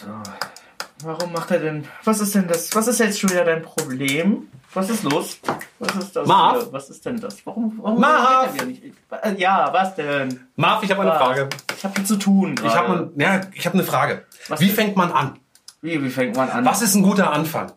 So. Warum macht er denn. Was ist denn das? Was ist jetzt schon wieder dein Problem? Was ist los? Was ist das? Marv? Was ist denn das? Warum, warum Marv? nicht? Äh, Ja, was denn? Marv, ich habe eine? Frage. Ich habe viel zu tun. Ich habe ja, ich hab eine Frage. Was Wie denn? fängt man an? Wie, wie fängt man an? Was ist ein guter Anfang?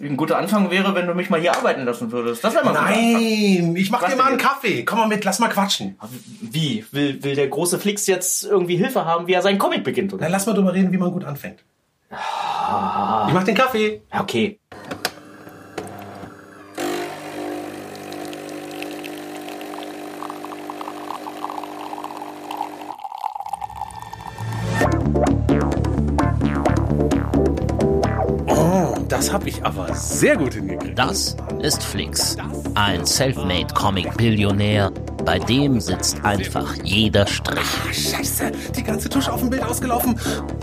Ein guter Anfang wäre, wenn du mich mal hier arbeiten lassen würdest. Das wäre mal ein. Nein, ich mach Was dir mal einen Kaffee. Komm mal mit, lass mal quatschen. Wie? Will, will der große Flix jetzt irgendwie Hilfe haben, wie er seinen Comic beginnt? Oder? Dann lass mal drüber reden, wie man gut anfängt. Ich mach den Kaffee. Okay. Das habe ich aber sehr gut hingekriegt. Das ist Flix, ein selfmade Comic-Billionär. Bei dem sitzt einfach jeder Strich. Ah, Scheiße, die ganze Tusche auf dem Bild ausgelaufen.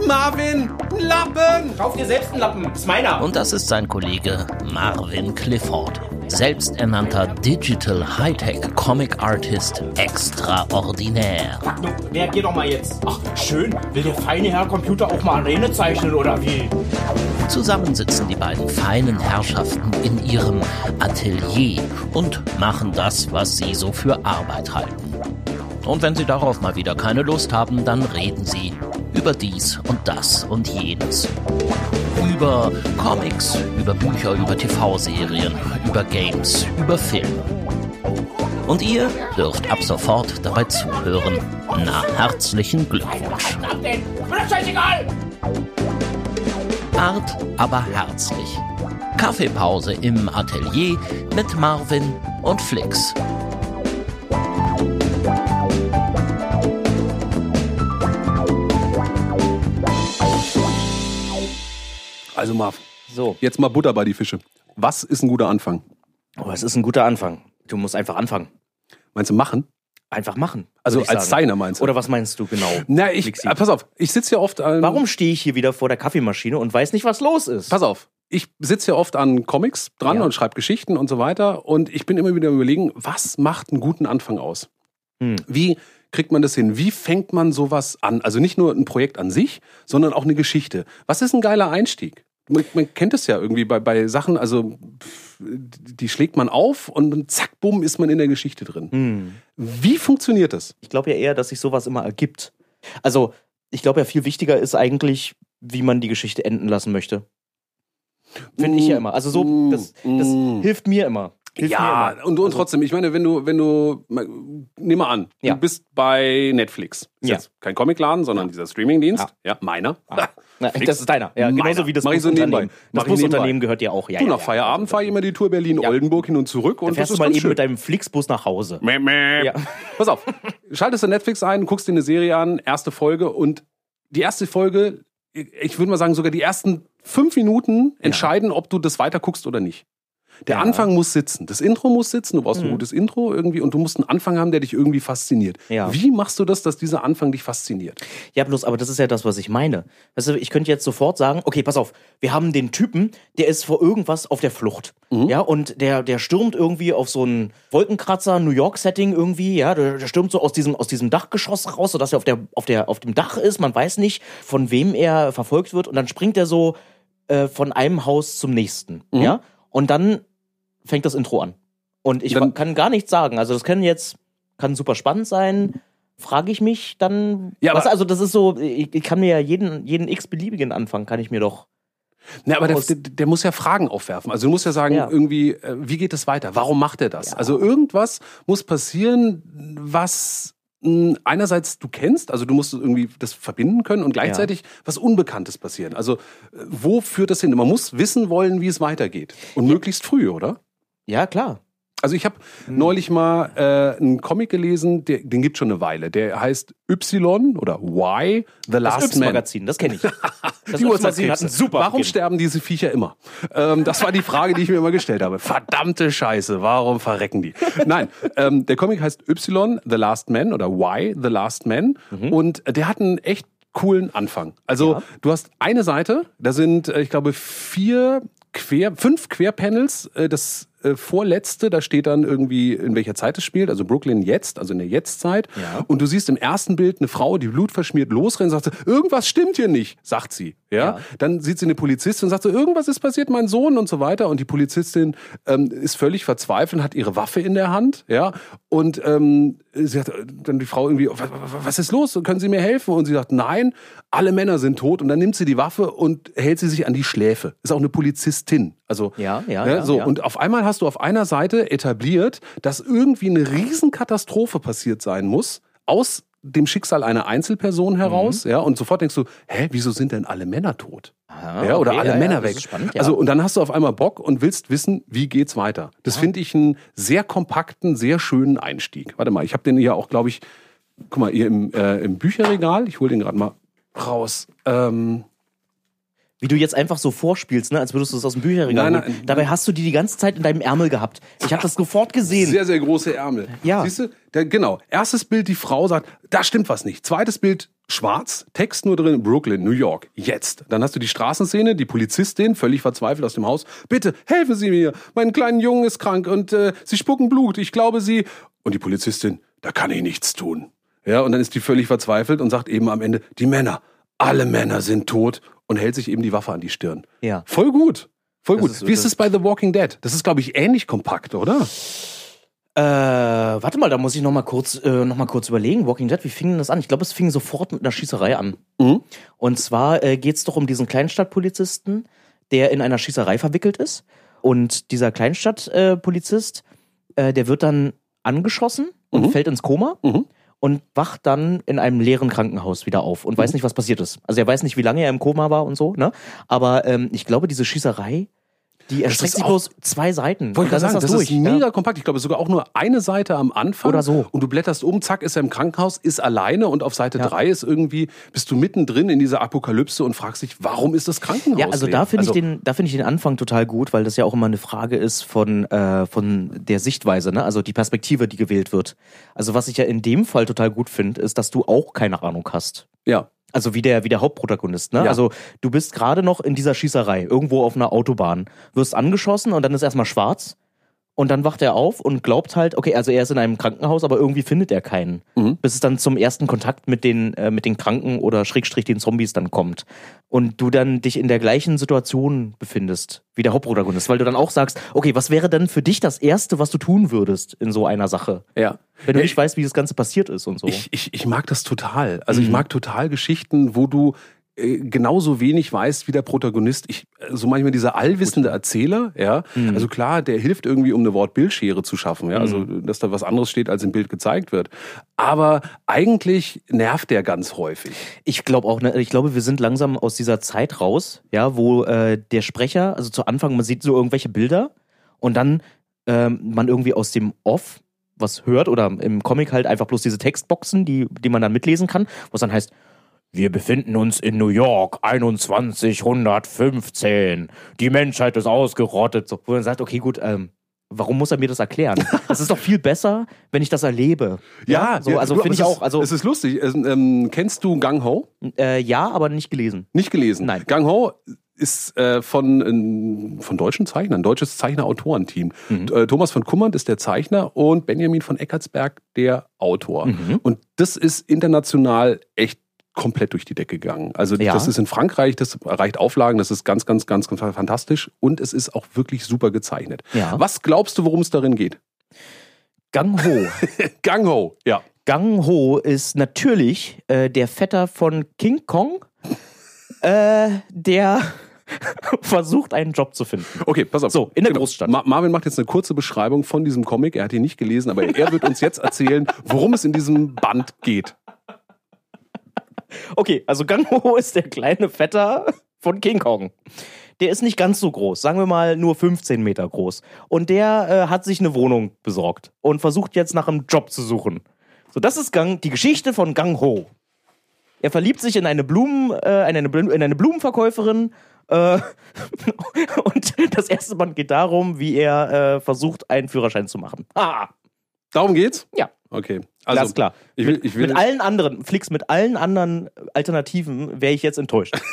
Marvin, ein Lappen. Kauf dir selbst einen Lappen. Ist meiner. Und das ist sein Kollege Marvin Clifford, selbsternannter Digital Hightech Comic Artist extraordinär. Du, reagier doch mal jetzt. Ach, schön. Will der feine Herr Computer auch mal Arene zeichnen oder wie? Zusammen sitzen die beiden feinen Herrschaften in ihrem Atelier und machen das, was sie so für Arbeit halten. Und wenn sie darauf mal wieder keine Lust haben, dann reden sie über dies und das und jenes. Über Comics, über Bücher, über TV-Serien, über Games, über Filme. Und ihr dürft ab sofort dabei zuhören. Na, herzlichen Glückwunsch. Denn? Ist mir das scheißegal. Hart, aber herzlich. Kaffeepause im Atelier mit Marvin und Flix. Also Marv, So, jetzt mal Butter bei die Fische. Was ist ein guter Anfang? oh, es ist ein guter Anfang. Du musst einfach anfangen. Meinst du machen? Einfach machen. Also als sagen. Designer meinst du? Oder was meinst du genau? Na, ich, Flixi? äh, pass auf, ich sitze ja oft an. Warum stehe ich hier wieder vor der Kaffeemaschine und weiß nicht, was los ist? Pass auf, ich sitze ja oft an Comics dran Ja. und schreibe Geschichten und so weiter. Und ich bin immer wieder überlegen, was macht einen guten Anfang aus? Hm. Wie kriegt man das hin? Wie fängt man sowas an? Also nicht nur ein Projekt an sich, sondern auch eine Geschichte. Was ist ein geiler Einstieg? Man, man kennt es ja irgendwie bei, bei Sachen, also die schlägt man auf und dann zack, bumm, ist man in der Geschichte drin. Hm. Wie funktioniert das? Ich glaube ja eher, dass sich sowas immer ergibt. Also, ich glaube ja, viel wichtiger ist eigentlich, wie man die Geschichte enden lassen möchte. Finde ich ja immer. Also so, das, das mm. hilft mir immer. Hilft ja, und, und Also- trotzdem, ich meine, wenn du, wenn du, mal, nimm mal an, Ja. du bist bei Netflix. Ist Ja. jetzt kein Comicladen, sondern dieser Streamingdienst. Ja, meiner. Flix. das ist deiner. Ja, Meiner. genauso wie das Mach so Busunternehmen. Mach Das Busunternehmen gehört dir auch. Ja, du, ja, nach ja. Feierabend fahre ich immer die Tour Berlin-Oldenburg hin und zurück Dann und das fährst du ist mal ganz eben schön. mit deinem Flixbus nach Hause. Mäh, mäh. Ja. Pass auf, schaltest du Netflix ein, guckst dir eine Serie an, erste Folge und die erste Folge, ich würde mal sagen, sogar die ersten fünf Minuten entscheiden, ob du das weiter guckst oder nicht. Der Ja. Anfang muss sitzen. Das Intro muss sitzen. Du brauchst ein Mhm. gutes Intro irgendwie und du musst einen Anfang haben, der dich irgendwie fasziniert. Ja. Wie machst du das, dass dieser Anfang dich fasziniert? Ja, bloß, aber das ist ja das, was ich meine. Weißt du, ich könnte jetzt sofort sagen, okay, pass auf, wir haben den Typen, der ist vor irgendwas auf der Flucht. Mhm. Ja, und der, der stürmt irgendwie auf so einen Wolkenkratzer, New York-Setting irgendwie, ja, der, der stürmt so aus diesem, aus diesem Dachgeschoss raus, sodass er auf der, auf der, auf dem Dach ist, man weiß nicht, von wem er verfolgt wird, und dann springt er so äh, von einem Haus zum nächsten. Mhm. Ja, und dann fängt das Intro an. Und ich Dann- kann gar nichts sagen. Also, das kann jetzt, kann super spannend sein. Frage ich mich dann. Ja, was, also, das ist so, ich, ich kann mir ja jeden, jeden x-beliebigen Anfang, kann ich mir doch. Na, aber der, der, der muss ja Fragen aufwerfen. Also du musst ja sagen, Ja. irgendwie, äh, wie geht es weiter? Warum macht er das? Ja. Also irgendwas muss passieren, was einerseits du kennst, also du musst irgendwie das verbinden können und gleichzeitig was Unbekanntes passieren. Also äh, wo führt das hin? Man muss wissen wollen, wie es weitergeht. Und möglichst früh, oder? Ja, klar. Also ich habe neulich mal äh, einen Comic gelesen, der, den gibt schon eine Weile. Der heißt Y oder Y, The Das Last Man. Y-Magazin, das kenne ich. Das Die Y-Magazin hat super Warum Beginn. sterben diese Viecher immer? Ähm, das war die Frage, die ich mir immer gestellt habe. Verdammte Scheiße, warum verrecken die? Nein, ähm, der Comic heißt Y, The Last Man oder Y, The Last Man. Und der hat einen echt coolen Anfang. Also Ja. du hast eine Seite, da sind, äh, ich glaube, vier Quer, fünf Querpanels. Äh, Das äh, vorletzte, da steht dann irgendwie, in welcher Zeit es spielt, also Brooklyn jetzt, also in der Jetztzeit. Ja. Und du siehst im ersten Bild eine Frau, die blutverschmiert losrennt, sagt, irgendwas stimmt hier nicht, sagt sie. Ja? Ja. Dann sieht sie eine Polizistin und sagt so, irgendwas ist passiert, mein Sohn und so weiter. Und die Polizistin ähm, ist völlig verzweifelt, hat ihre Waffe in der Hand, ja. Und ähm, sie hat äh, dann die Frau irgendwie, was, was ist los? Können Sie mir helfen? Und sie sagt, nein, alle Männer sind tot. Und dann nimmt sie die Waffe und hält sie sich an die Schläfe. Ist auch eine Polizistin. Also Ja, ja, ne, ja, so ja. und auf einmal hast du auf einer Seite etabliert, dass irgendwie eine Riesenkatastrophe passiert sein muss aus dem Schicksal einer Einzelperson heraus, ja, und sofort denkst du, hä, wieso sind denn alle Männer tot? Aha, ja, oder okay, alle ja, ja, Männer das weg. spannend, ja. Also und dann hast du auf einmal Bock und willst wissen, wie geht's weiter. Das finde ich einen sehr kompakten, sehr schönen Einstieg. Warte mal, ich habe den hier auch, glaube ich, guck mal, hier im, äh, im Bücherregal. Ich hole den gerade mal raus. Ähm, Wie du jetzt einfach so vorspielst, ne, als würdest du es aus dem Bücherregal Nein, nein. Dabei hast du die die ganze Zeit in deinem Ärmel gehabt. Ich habe das sofort gesehen. Sehr, sehr große Ärmel. Ja. Siehst du? Der, genau. Erstes Bild, die Frau sagt, da stimmt was nicht. Zweites Bild, schwarz, Text nur drin, Brooklyn, New York, jetzt. Dann hast du die Straßenszene, die Polizistin, völlig verzweifelt aus dem Haus. Bitte, helfen Sie mir. Mein kleinen Jungen ist krank und äh, Sie spucken Blut. Ich glaube, Sie... Und die Polizistin, da kann ich nichts tun. Ja, und dann ist die völlig verzweifelt und sagt eben am Ende, die Männer, alle Männer sind tot und hält sich eben die Waffe an die Stirn. Ja. Voll gut. Voll Das gut. ist- Wie ist das- es bei The Walking Dead? Das ist, glaube ich, ähnlich kompakt, oder? Äh, warte mal, da muss ich noch mal kurz, äh, noch mal kurz überlegen. Walking Dead, wie fing denn das an? Ich glaube, es fing sofort mit einer Schießerei an. Mhm. Und zwar äh, geht es doch um diesen Kleinstadtpolizisten, der in einer Schießerei verwickelt ist. Und dieser Kleinstadtpolizist, äh, der wird dann angeschossen und Mhm. fällt ins Koma Mhm. Und wacht dann in einem leeren Krankenhaus wieder auf und weiß Mhm. nicht, was passiert ist. Also er weiß nicht, wie lange er im Koma war und so, ne? Aber ähm, ich glaube, diese Schießerei, die erstreckt sich bloß zwei Seiten. Wollte ich sagen, das durch. ist mega kompakt. Ich glaube, sogar auch nur eine Seite am Anfang. Oder so. Und du blätterst um, zack, ist er im Krankenhaus, ist alleine und auf Seite Ja. drei ist irgendwie, bist du mittendrin in dieser Apokalypse und fragst dich, warum ist das Krankenhaus Ja, also leer? da finde ich Also, den, da finde ich den Anfang total gut, weil das ja auch immer eine Frage ist von äh, von der Sichtweise, ne? Also die Perspektive, die gewählt wird. Also was ich ja in dem Fall total gut finde, ist, dass du auch keine Ahnung hast. Ja. Also wie der, wie der Hauptprotagonist, ne? Ja. Also du bist gerade noch in dieser Schießerei, irgendwo auf einer Autobahn, wirst angeschossen und dann ist erstmal schwarz und dann wacht er auf und glaubt halt, okay, also er ist in einem Krankenhaus, aber irgendwie findet er keinen. Mhm. Bis es dann zum ersten Kontakt mit den, äh, mit den Kranken oder Schrägstrich den Zombies dann kommt. Und du dann dich in der gleichen Situation befindest wie der Hauptprotagonist, weil du dann auch sagst, okay, was wäre denn für dich das Erste, was du tun würdest in so einer Sache? Ja. Wenn du Ja, nicht weißt, wie das Ganze passiert ist und so. Ich, ich, ich mag das total. Also ich Mhm. mag total Geschichten, wo du genauso wenig weißt wie der Protagonist. Ich, äh, so manchmal dieser allwissende Erzähler, ja. Mhm. Also klar, der hilft irgendwie, um eine Wortbildschere zu schaffen, ja. Also, dass da was anderes steht, als im Bild gezeigt wird. Aber eigentlich nervt der ganz häufig. Ich glaube auch, ne, ich glaube, wir sind langsam aus dieser Zeit raus, ja, wo äh, der Sprecher, also zu Anfang, man sieht so irgendwelche Bilder und dann ähm, man irgendwie aus dem Off was hört oder im Comic halt einfach bloß diese Textboxen, die, die man dann mitlesen kann, was dann heißt, wir befinden uns in New York 2115. Die Menschheit ist ausgerottet. So, wo man sagt, okay, gut, ähm, warum muss er mir das erklären? Es ist doch viel besser, wenn ich das erlebe. so, also finde ich auch. Also es ist lustig. Es, ähm, kennst du Gang Ho? äh, ja, aber nicht gelesen. Nicht gelesen. Nein. Gang Ho ist äh, von, ähm, von deutschen Zeichnern, ein deutsches Zeichner-Autorenteam. Mhm. Äh, Thomas von Kummert ist der Zeichner und Benjamin von Eckartsberg der Autor. Mhm. Und das ist international echt komplett durch die Decke gegangen. Also Ja. das ist in Frankreich, das erreicht Auflagen, das ist ganz, ganz, ganz, ganz fantastisch und es ist auch wirklich super gezeichnet. Ja. Was glaubst du, worum es darin geht? Gang Ho. Gang Ho, ja. Gang Ho ist natürlich äh, der Vetter von King Kong, äh, der versucht, einen Job zu finden. Okay, pass auf. So, in der Großstadt. Ma Marvin macht jetzt eine kurze Beschreibung von diesem Comic. Er hat ihn nicht gelesen, aber er wird uns jetzt erzählen, worum es in diesem Band geht. Okay, also Gang Ho ist der kleine Vetter von King Kong. Der ist nicht ganz so groß, sagen wir mal nur 15 Meter groß. Und der äh, hat sich eine Wohnung besorgt und versucht jetzt nach einem Job zu suchen. So, das ist Gang, die Geschichte von Gang Ho. Er verliebt sich in eine Blumen, äh, in eine, in eine Blumenverkäuferin. Äh, und das erste Band geht darum, wie er äh, versucht, einen Führerschein zu machen. Ah, Darum geht's? ja, Okay. Also, ganz klar. Ich will, ich will, Mit allen anderen, Flix, mit allen anderen Alternativen wäre ich jetzt enttäuscht.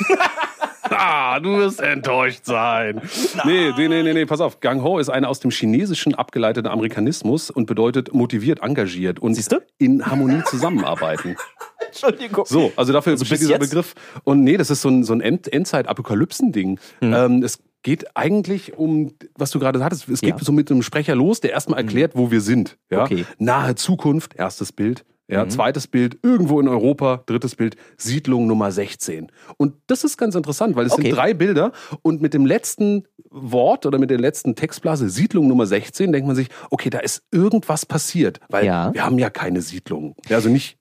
Ah, du wirst enttäuscht sein. Nee, nee, nee, nee, nee, pass auf. Gang Ho ist eine aus dem Chinesischen abgeleitete Amerikanismus und bedeutet motiviert, engagiert und Siehste? in Harmonie zusammenarbeiten. Entschuldigung. So, also dafür steht bis dieser jetzt? Begriff. Und nee, das ist so ein, so ein End Endzeit-Apokalypsen-Ding. Ähm, es geht eigentlich um, was du gerade hattest, es geht Ja. so mit einem Sprecher los, der erstmal erklärt, wo wir sind. Ja? Okay. Nahe Zukunft, erstes Bild. Ja, zweites Bild, irgendwo in Europa, drittes Bild, Siedlung Nummer 16. Und das ist ganz interessant, weil es Okay. sind drei Bilder und mit dem letzten Wort oder mit der letzten Textblase Siedlung Nummer 16 denkt man sich, okay, da ist irgendwas passiert, weil Ja. wir haben ja keine Siedlung. Also nicht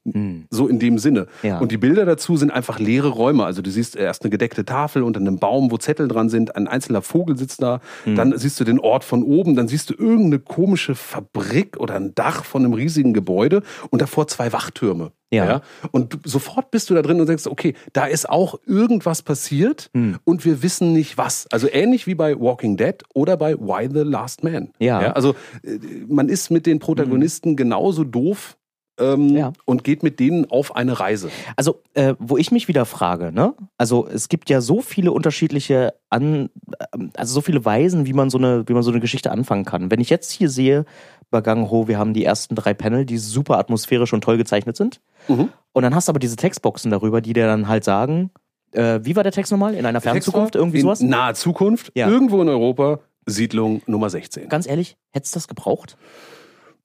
so in dem Sinne. Ja. Und die Bilder dazu sind einfach leere Räume. Also du siehst erst eine gedeckte Tafel unter einem Baum, wo Zettel dran sind, ein einzelner Vogel sitzt da, dann siehst du den Ort von oben, dann siehst du irgendeine komische Fabrik oder ein Dach von einem riesigen Gebäude und davor zwei Wachtürme. Ja. Und du, sofort bist du da drin und denkst, okay, da ist auch irgendwas passiert und wir wissen nicht was. Also ähnlich wie bei Walking Dead oder bei Why the Last Man. Ja. also äh, man ist mit den Protagonisten genauso doof ähm, Ja. und geht mit denen auf eine Reise. Also, äh, wo ich mich wieder frage, ne? Also, es gibt ja so viele unterschiedliche An, ähm, also so viele Weisen, wie man so eine, wie man so eine Geschichte anfangen kann. Wenn ich jetzt hier sehe, bei Gang Ho, wir haben die ersten drei Panel, die super atmosphärisch und toll gezeichnet sind. Mhm. Und dann hast du aber diese Textboxen darüber, die dir dann halt sagen, äh, wie war der Text nochmal? In einer fernen Zukunft? Irgendwie in sowas? naher Zukunft, Ja. irgendwo in Europa, Siedlung Nummer 16. Ganz ehrlich, hättest du das gebraucht?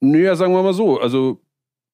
Naja, sagen wir mal so. Also,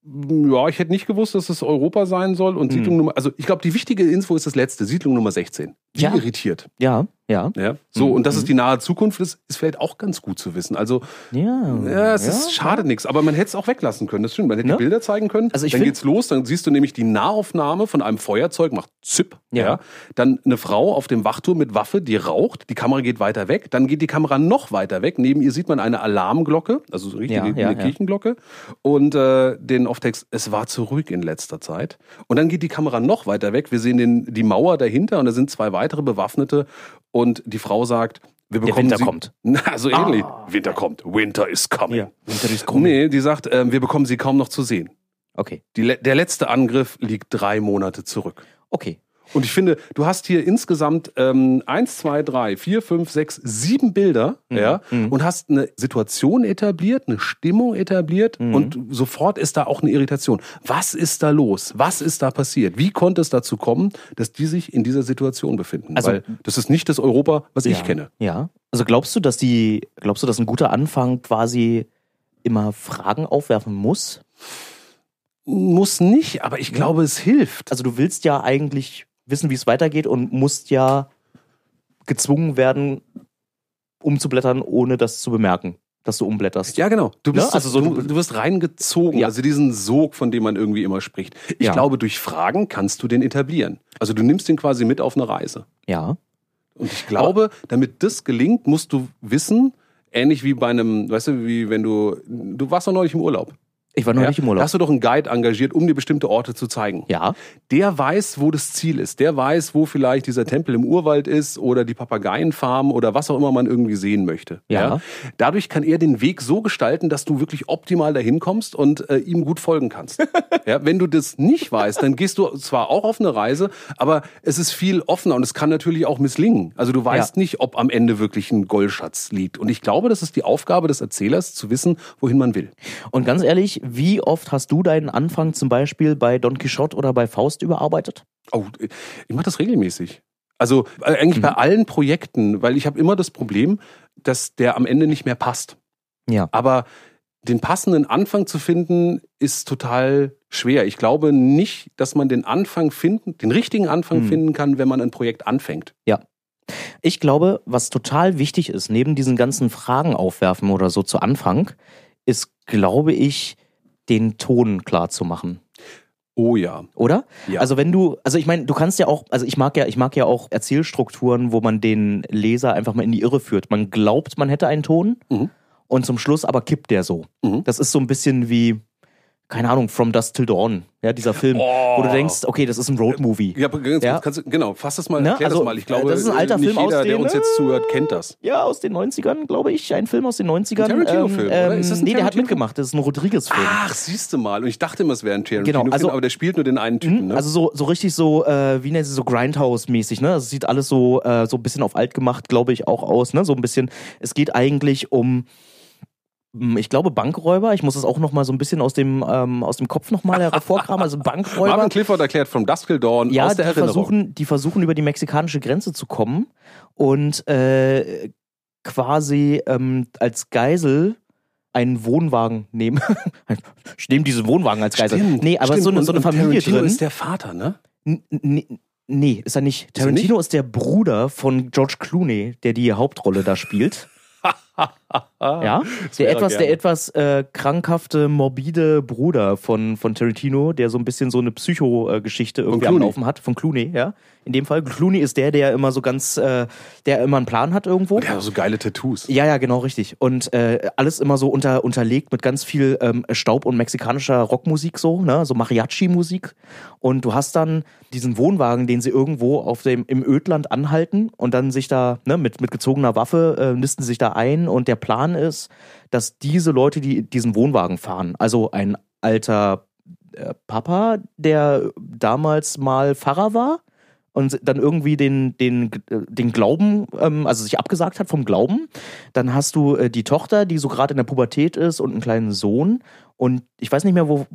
ja, ich hätte nicht gewusst, dass es Europa sein soll. Und Hm. Siedlung Nummer, also ich glaube, die wichtige Info ist das letzte, Siedlung Nummer 16. Die Ja. irritiert. Ja, ja. Ja. So, Mhm. und dass es die nahe Zukunft ist, ist vielleicht auch ganz gut zu wissen. Also, Ja, ja, es ist schade nichts, aber man hätte es auch weglassen können. Das stimmt. Man hätte die Bilder zeigen können. Also ich dann geht's los, dann siehst du nämlich die Nahaufnahme von einem Feuerzeug, macht Zip. Ja. Dann eine Frau auf dem Wachturm mit Waffe, die raucht. Die Kamera geht weiter weg. Dann geht die Kamera noch weiter weg. Neben ihr sieht man eine Alarmglocke, also so ja, eine. Kirchenglocke. Und äh, den Off-Text, es war zu ruhig in letzter Zeit. Und dann geht die Kamera noch weiter weg. Wir sehen den, die Mauer dahinter und da sind zwei weitere Bewaffnete. Und die Frau sagt, wir Der bekommen Winter sie, kommt. Na, so ähnlich. Ah. Winter kommt. Winter is coming. Ja, Winter is coming. Nee, die sagt, ähm, wir bekommen sie kaum noch zu sehen. Okay, Die, der letzte Angriff liegt drei Monate zurück. okay. Und ich finde, du hast hier insgesamt ähm, eins, zwei, drei, vier, fünf, sechs, sieben Bilder, Mhm. ja, und hast eine Situation etabliert, eine Stimmung etabliert Mhm. und sofort ist da auch eine Irritation. Was ist da los? Was ist da passiert? Wie konnte es dazu kommen, dass die sich in dieser Situation befinden? Also- Weil das ist nicht das Europa, was ich ja. kenne. Ja. Also glaubst du, dass die, glaubst du, dass ein guter Anfang quasi immer Fragen aufwerfen muss? Muss nicht, aber ich glaube, es hilft. Also du willst ja eigentlich wissen, wie es weitergeht und musst ja gezwungen werden, umzublättern, ohne das zu bemerken, dass du umblätterst. Ja, genau. Du bist Ja, also so- du, du wirst reingezogen. Ja. Also diesen Sog, von dem man irgendwie immer spricht. Ich Ja. glaube, durch Fragen kannst du den etablieren. Also du nimmst den quasi mit auf eine Reise. Ja. Und ich glaube, damit das gelingt, musst du wissen, ähnlich wie bei einem, weißt du, wie wenn du, du warst doch neulich im Urlaub. Ich war noch ja? nicht im Da Urlaub. hast du doch einen Guide engagiert, um dir bestimmte Orte zu zeigen. Ja. Der weiß, wo das Ziel ist. Der weiß, wo vielleicht dieser Tempel im Urwald ist oder die Papageienfarm oder was auch immer man irgendwie sehen möchte. Ja. Dadurch kann er den Weg so gestalten, dass du wirklich optimal dahin kommst und äh, ihm gut folgen kannst. ja, wenn du das nicht weißt, dann gehst du zwar auch auf eine Reise, aber es ist viel offener und es kann natürlich auch misslingen. Also du weißt Ja. nicht, ob am Ende wirklich ein Goldschatz liegt. Und ich glaube, das ist die Aufgabe des Erzählers, zu wissen, wohin man will. Und ganz ehrlich, wie oft hast du deinen Anfang zum Beispiel bei Don Quixote oder bei Faust überarbeitet? Oh, ich mache das regelmäßig. Also äh, eigentlich bei allen Projekten, weil ich habe immer das Problem, dass der am Ende nicht mehr passt. Ja. Aber den passenden Anfang zu finden, ist total schwer. Ich glaube nicht, dass man den Anfang finden, den richtigen Anfang Hm. finden kann, wenn man ein Projekt anfängt. Ich glaube, was total wichtig ist, neben diesen ganzen Fragen aufwerfen oder so zu Anfang, ist, glaube ich, den Ton klar zu machen. Oh ja. Oder? Ja. Also wenn du, also ich meine, du kannst ja auch, also ich mag ja, ich mag ja auch Erzählstrukturen, wo man den Leser einfach mal in die Irre führt. Man glaubt, man hätte einen Ton Mhm. und zum Schluss aber kippt der so. Mhm. Das ist so ein bisschen wie, keine Ahnung, From Dusk Till Dawn, ja, dieser Film, Oh. wo du denkst, okay, das ist ein Roadmovie. Ja, Ja. kannst du, genau, fass das mal, Ne, erklär also, das mal. Ich glaube, das ist ein alter Film aus jeder, der den, uns jetzt zuhört, kennt das. Ja, aus den 90ern, glaube ich. Ein Film aus den 90ern. Tarantino-Film, oder? Ist das ein nee, der hat mitgemacht. Das ist ein Rodriguez-Film. Ach, siehst du mal. Und ich dachte immer, es wäre ein Tarantino-Film, Genau, also- aber der spielt nur den einen Typen, ne? Also so, so richtig so, äh, wie nennt sie so Grindhouse-mäßig, ne? Es sieht alles so, äh, so ein bisschen auf alt gemacht, glaube ich, auch aus, ne? So ein bisschen, es geht eigentlich um, hm, ich glaube, Bankräuber. Ich muss es auch noch mal so ein bisschen aus dem, ähm, aus dem Kopf noch mal hervorkramen. Also Bankräuber. Marvin Clifford erklärt From Dusk Dawn ja, aus der die Erinnerung. versuchen, die versuchen über die mexikanische Grenze zu kommen und äh, quasi ähm, als Geisel einen Wohnwagen nehmen. ich nehme diesen Wohnwagen als Geisel. Stimmt, nee, aber stimmt. so eine, so eine und Familie Tarantino drin. ist der Vater, ne? N- Nee, nee, ist er nicht. Tarantino ist der Bruder von George Clooney, der die Hauptrolle da spielt. ja, der er etwas, der etwas äh, krankhafte, morbide Bruder von, von Tarantino, der so ein bisschen so eine Psycho-Geschichte irgendwie am. Laufen hat, von Clooney, ja. In dem Fall. Clooney ist der, der immer so ganz, äh, der immer einen Plan hat irgendwo. Der hat so geile Tattoos. Ja, ja, genau, richtig. Und äh, alles immer so unter, unterlegt mit ganz viel ähm, Staub und mexikanischer Rockmusik, so, ne? So Mariachi-Musik. Und du hast dann diesen Wohnwagen, den sie irgendwo auf dem, im Ödland anhalten und dann sich da, ne, mit, mit gezogener Waffe äh, nisten sich da ein. Und der Plan ist, dass diese Leute, die diesen Wohnwagen fahren, also ein alter äh, Papa, der damals mal Pfarrer war, und dann irgendwie den, den, äh, den Glauben, ähm, also sich abgesagt hat vom Glauben. Dann hast du äh, die Tochter, die so gerade in der Pubertät ist und einen kleinen Sohn. Und ich weiß nicht mehr, wo,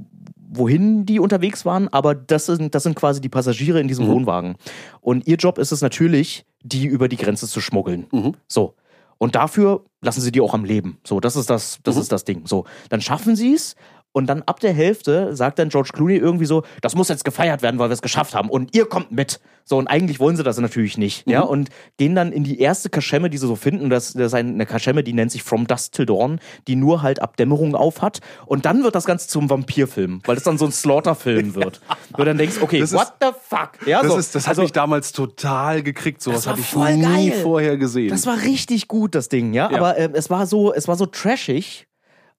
wohin die unterwegs waren, aber das sind, das sind quasi die Passagiere in diesem Mhm. Wohnwagen. Und ihr Job ist es natürlich, die über die Grenze zu schmuggeln. Mhm. So. Und dafür lassen sie die auch am Leben. So, das ist das, das Mhm. ist das Ding. So, dann schaffen sie es. Und dann ab der Hälfte sagt dann George Clooney irgendwie so, das muss jetzt gefeiert werden, weil wir es geschafft haben. Und ihr kommt mit. So, und eigentlich wollen sie das natürlich nicht. Ja, Mhm. und gehen dann in die erste Kaschemme, die sie so finden. Das, das ist eine Kaschemme, die nennt sich From Dusk Till Dawn, die nur halt ab Dämmerung auf hat. Und dann wird das Ganze zum Vampirfilm, weil es dann so ein Slaughter-Film wird. Wo du dann denkst, okay, Das ist- what the fuck? Ja, Das, so. ist, das hat Also- mich damals total gekriegt. Sowas war hatte ich nie geil. vorher gesehen. Das war richtig gut, das Ding, ja. Ja. Aber ähm, es war so, es war so trashig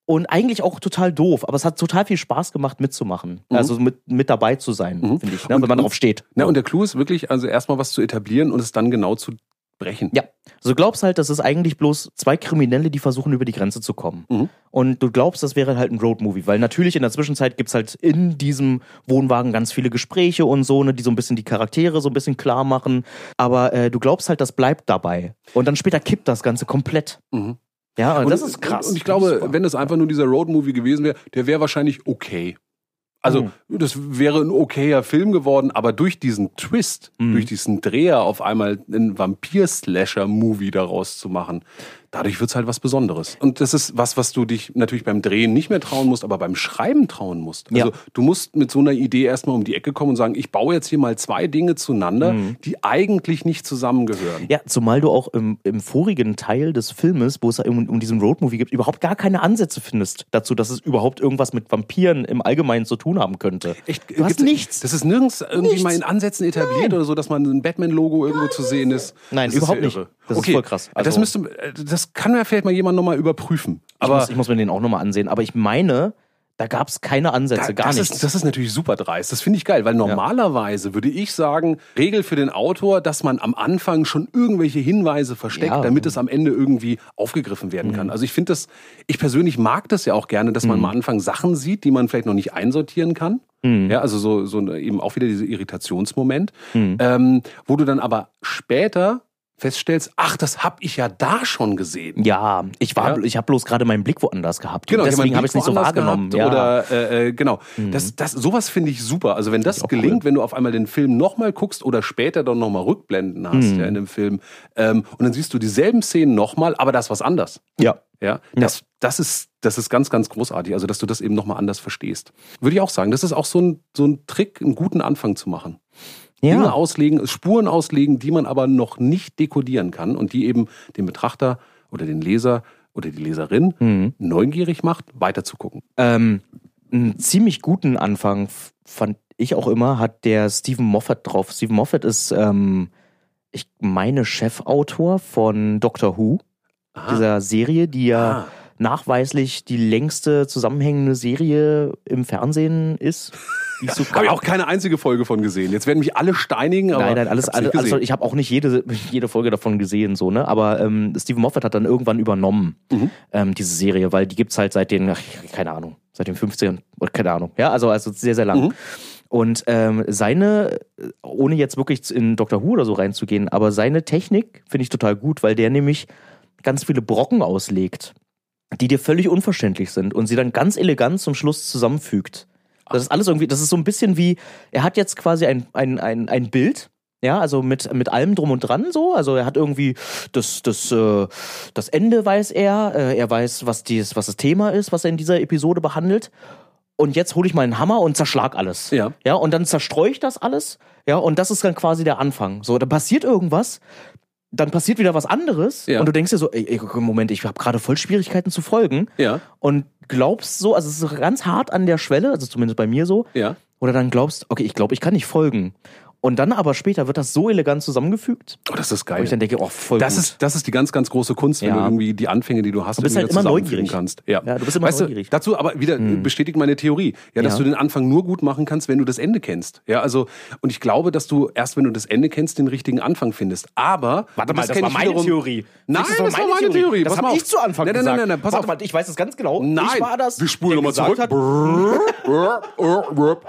und eigentlich auch total doof. Aber es hat total viel Spaß gemacht, mitzumachen. Also mit, mit dabei zu sein, finde ich, ne? Und- wenn man drauf steht. Na, und der Clou ist wirklich, also erstmal was zu etablieren und es dann genau zu brechen. Ja, also du glaubst halt, das ist eigentlich bloß zwei Kriminelle, die versuchen, über die Grenze zu kommen. Mhm. Und du glaubst, das wäre halt ein Roadmovie, weil natürlich in der Zwischenzeit gibt's halt in diesem Wohnwagen ganz viele Gespräche und so, ne, die so ein bisschen die Charaktere so ein bisschen klar machen. Aber äh, du glaubst halt, das bleibt dabei. Und dann später kippt das Ganze komplett. Mhm. Ja, und, das ist krass. Und ich glaube, Super. wenn es einfach nur dieser Roadmovie gewesen wäre, der wäre wahrscheinlich okay. Also, Mhm. das wäre ein okayer Film geworden, aber durch diesen Twist, Mhm. durch diesen Dreher auf einmal einen Vampir-Slasher-Movie daraus zu machen, dadurch wird's halt was Besonderes. Und das ist was, was du dich natürlich beim Drehen nicht mehr trauen musst, aber beim Schreiben trauen musst. Also, Ja. du musst mit so einer Idee erstmal um die Ecke kommen und sagen, ich baue jetzt hier mal zwei Dinge zueinander, Mhm. die eigentlich nicht zusammengehören. Ja, zumal du auch im, im vorigen Teil des Filmes, wo es um, um diesen Roadmovie gibt, überhaupt gar keine Ansätze findest dazu, dass es überhaupt irgendwas mit Vampiren im Allgemeinen zu tun haben könnte. Echt? Du hast nichts. Das ist nirgends irgendwie Nichts. mal in Ansätzen etabliert oder so, dass man ein Batman-Logo irgendwo zu sehen ist. Nein, Das ist überhaupt ja nicht. Das ist okay, voll krass. das Also- müsste, äh, das kann ja vielleicht mal jemand nochmal überprüfen. ich, Aber muss, ich muss mir den auch nochmal ansehen. Aber ich meine, da gab es keine Ansätze, gar das, nichts. ist, das ist natürlich super dreist. Das finde ich geil, weil normalerweise würde ich sagen, Regel für den Autor, dass man am Anfang schon irgendwelche Hinweise versteckt, Ja. Mhm. damit es am Ende irgendwie aufgegriffen werden kann. Also ich finde das, ich persönlich mag das ja auch gerne, dass man am Anfang Sachen sieht, die man vielleicht noch nicht einsortieren kann. Mhm. Ja, also so, so eben auch wieder dieser Irritationsmoment, ähm, wo du dann aber später feststellst, ach, das hab ich ja da schon gesehen. ja, ich war, Ja. ich habe bloß gerade meinen Blick woanders gehabt. Genau, deswegen habe ich es nicht so wahrgenommen. gehabt Ja. Mhm. Oder äh, äh, genau. Das, das, sowas finde ich super. Also wenn das gelingt, wenn du auf einmal den Film nochmal guckst oder später dann nochmal Rückblenden hast Mhm. ja, in dem Film ähm, und dann siehst du dieselben Szenen nochmal, aber das ist was anders. ja. Ja, das, das ist das ist ganz ganz großartig. Also dass du das eben nochmal anders verstehst. Würde ich auch sagen. Das ist auch so ein so ein Trick, einen guten Anfang zu machen. Dinge Ja. auslegen, Spuren auslegen, die man aber noch nicht dekodieren kann und die eben den Betrachter oder den Leser oder die Leserin Mhm. neugierig macht, weiterzugucken. Ähm, einen ziemlich guten Anfang fand ich auch immer, hat der Stephen Moffat drauf. Stephen Moffat ist, ähm, ich meine, Chefautor von Doctor Who, Aha. dieser Serie, die ja Ah. Nachweislich die längste zusammenhängende Serie im Fernsehen ist. So Habe ich auch keine einzige Folge von gesehen. Jetzt werden mich alle steinigen, aber Nein, nein, alles, alles, alles ich habe auch nicht jede, jede Folge davon gesehen, so, ne? Aber ähm, Stephen Moffat hat dann irgendwann übernommen, Mhm. ähm, diese Serie, weil die gibt's halt seit den, ach, keine Ahnung, seit den 50ern, oder keine Ahnung. Ja, also, also sehr, sehr lang. Mhm. Und ähm, seine, ohne jetzt wirklich in Doctor Who oder so reinzugehen, aber seine Technik finde ich total gut, weil der nämlich ganz viele Brocken auslegt, die dir völlig unverständlich sind und sie dann ganz elegant zum Schluss zusammenfügt. Das ist alles irgendwie, das ist so ein bisschen wie, er hat jetzt quasi ein, ein, ein, ein Bild, ja, also mit, mit allem drum und dran so. Also er hat irgendwie das, das, äh, das Ende weiß er, äh, er weiß, was, dies, was das Thema ist, was er in dieser Episode behandelt. Und jetzt hole ich mal einen Hammer und zerschlag alles. Ja. Ja, und dann zerstreue ich das alles. Ja, und das ist dann quasi der Anfang. So, dann passiert irgendwas, dann passiert wieder was anderes. Ja. Und du denkst dir so, ey, Moment, ich habe gerade voll Schwierigkeiten zu folgen. Ja, Und glaubst so, also es ist ganz hart an der Schwelle, also zumindest bei mir so, ja. oder dann glaubst, okay, ich glaube, ich kann nicht folgen. Und dann aber später wird das so elegant zusammengefügt, Oh, das ist wo geil. ich dann denke, oh, voll Das gut. ist, das ist die ganz, ganz große Kunst, wenn Ja. du irgendwie die Anfänge, die du hast, Du bist halt immer neugierig. kannst. Ja. Ja, du bist immer weißt neugierig. Du, dazu aber wieder äh, bestätigt meine Theorie, ja, dass Ja. du den Anfang nur gut machen kannst, wenn du das Ende kennst. Ja, also und ich glaube, dass du erst, wenn du das Ende kennst, den richtigen Anfang findest. Aber Warte mal, das, kenn war meine wiederum- Theorie. Nein, Das, das, war meine Theorie. Das Pass mal habe ich zu Anfang nein, nein, gesagt. Nein, nein, nein, pass Warte auf. mal, ich weiß es ganz genau. Nein, ich war das. wir spulen nochmal zurück.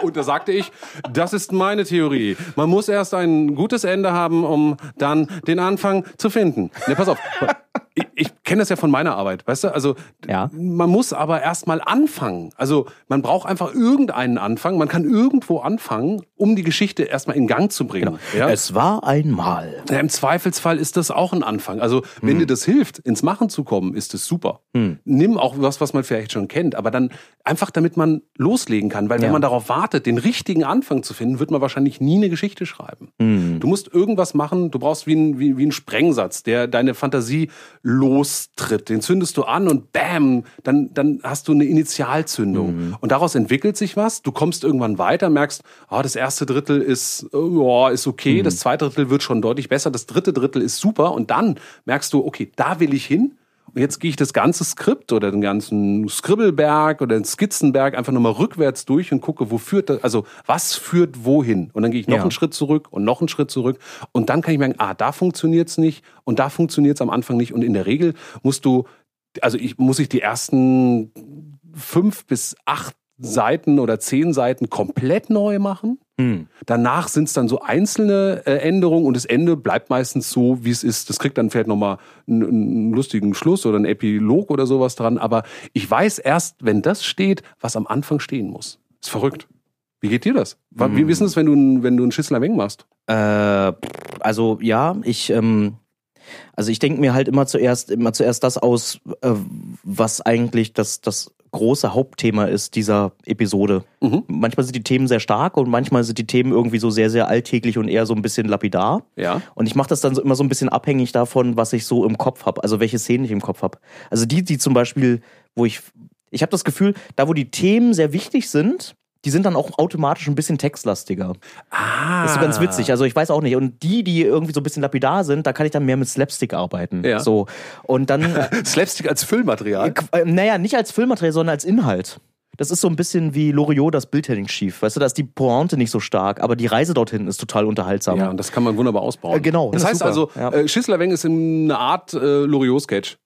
Und da sagte ich, das ist meine Theorie. Man muss erst ein gutes Ende haben, um dann den Anfang zu finden. Ne, pass auf. Ich, ich kenne das ja von meiner Arbeit, weißt du? Also Ja. man muss aber erst mal anfangen. Also man braucht einfach irgendeinen Anfang. Man kann irgendwo anfangen, um die Geschichte erstmal in Gang zu bringen. Ja? Es war einmal. Ja, Im Zweifelsfall ist das auch ein Anfang. Also, wenn Hm. dir das hilft, ins Machen zu kommen, ist es super. Nimm auch was, was man vielleicht schon kennt, aber dann einfach, damit man loslegen kann. Weil wenn man darauf wartet, den richtigen Anfang zu finden, wird man wahrscheinlich nie eine Geschichte schreiben. Hm. Du musst irgendwas machen, du brauchst wie ein, wie, wie ein Sprengsatz, der deine Fantasie lostritt. Den zündest du an und bam, dann, dann hast du eine Initialzündung. Hm. Und daraus entwickelt sich was. Du kommst irgendwann weiter, merkst, ah, das erste Drittel ist, ja, ist okay, das zweite Drittel wird schon deutlich besser, das dritte Drittel ist super und dann merkst du, okay, da will ich hin. Und jetzt gehe ich das ganze Skript oder den ganzen Scribbleberg oder den Skizzenberg einfach nochmal rückwärts durch und gucke, wo führt das, also was führt wohin? Und dann gehe ich noch Ja. einen Schritt zurück und noch einen Schritt zurück. Und dann kann ich merken, ah, da funktioniert's nicht und da funktioniert's am Anfang nicht. Und in der Regel musst du, also ich muss ich die ersten fünf bis acht Seiten oder zehn Seiten komplett neu machen. Hm. Danach sind es dann so einzelne äh, Änderungen und das Ende bleibt meistens so, wie es ist. Das kriegt dann vielleicht nochmal einen, einen lustigen Schluss oder einen Epilog oder sowas dran. Aber ich weiß erst, wenn das steht, was am Anfang stehen muss. Ist verrückt. Wie geht dir das? Hm. Wie wissen es, wenn du, wenn du einen Schissler Weng machst? Äh, also ja, ich, ähm, also ich denke mir halt immer zuerst, immer zuerst das aus, äh, was eigentlich das, das große Hauptthema ist dieser Episode. Mhm. Manchmal sind die Themen sehr stark und manchmal sind die Themen irgendwie so sehr, sehr alltäglich und eher so ein bisschen lapidar. Ja. Und ich mache das dann so immer so ein bisschen abhängig davon, was ich so im Kopf habe, also welche Szenen ich im Kopf habe. Also die, die zum Beispiel, wo ich, ich habe das Gefühl, da wo die Themen sehr wichtig sind, die sind dann auch automatisch ein bisschen textlastiger. Ah. Das ist so ganz witzig. Also ich weiß auch nicht. Und die, die irgendwie so ein bisschen lapidar sind, da kann ich dann mehr mit Slapstick arbeiten. Ja. So. Und dann, Slapstick als Füllmaterial. äh, naja, nicht als Filmmaterial, sondern als Inhalt. Das ist so ein bisschen wie Loriot das Bildheading schief. Weißt du, da ist die Pointe nicht so stark, aber die Reise dorthin ist total unterhaltsam. Ja, und das kann man wunderbar ausbauen. Äh, genau, Das das heißt ist also, super. Ja. äh, Schissler Weng ist eine Art äh, Loriot-Sketch.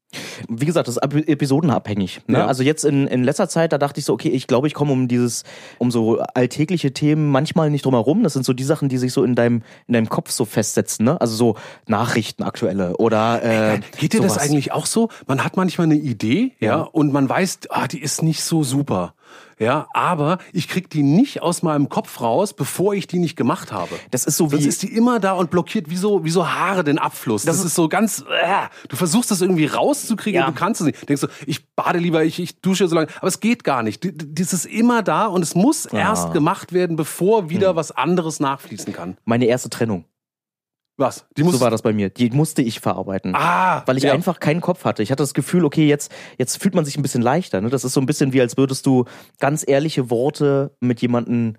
Wie gesagt, das ist ep- episodenabhängig. Ne? Ja. Also jetzt in, in letzter Zeit, da dachte ich so, okay, ich glaube, ich komme um dieses, um so alltägliche Themen manchmal nicht drum herum. Das sind so die Sachen, die sich so in deinem, in deinem Kopf so festsetzen, ne? Also so Nachrichten aktuelle oder äh, Geht dir das sowas. eigentlich auch so? Man hat manchmal eine Idee, ja, Ja. und man weiß, ah, die ist nicht so super. Ja, aber ich krieg die nicht aus meinem Kopf raus, bevor ich die nicht gemacht habe. Das ist so Sonst wie ist die immer da und blockiert wie so, wie so Haare den Abfluss. Das, Das ist so ganz, äh, du versuchst das irgendwie rauszukriegen Ja. du kannst es nicht. Denkst du, ich bade lieber, ich, ich dusche so lange. Aber es geht gar nicht. Das ist immer da und es muss erst gemacht werden, bevor wieder Hm. was anderes nachfließen kann. meine erste Trennung. Was? Die So war das bei mir. Die musste ich verarbeiten. Ah, weil ich ja. einfach keinen Kopf hatte. Ich hatte das Gefühl, okay, jetzt, jetzt fühlt man sich ein bisschen leichter. Ne? Das ist so ein bisschen wie, als würdest du ganz ehrliche Worte mit jemandem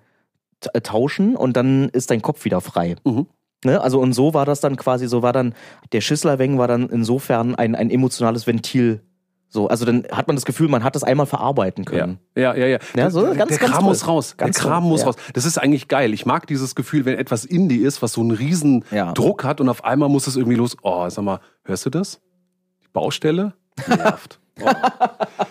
äh, tauschen und dann ist dein Kopf wieder frei. Mhm. Ne? Also und so war das dann quasi, so war dann, der Schisslerweng war dann insofern ein, ein emotionales Ventil So, also dann hat man das Gefühl, man hat das einmal verarbeiten Ja, können. ja, ja. ja. Ja, so der ganz, der ganz Kram toll. muss raus. Ganz der Kram toll, muss ja. raus. Das ist eigentlich geil. Ich mag dieses Gefühl, wenn etwas Indie ist, was so einen riesen Ja. Druck hat und auf einmal muss es irgendwie los. Oh, sag mal, hörst du das? Die Baustelle nervt. Oh.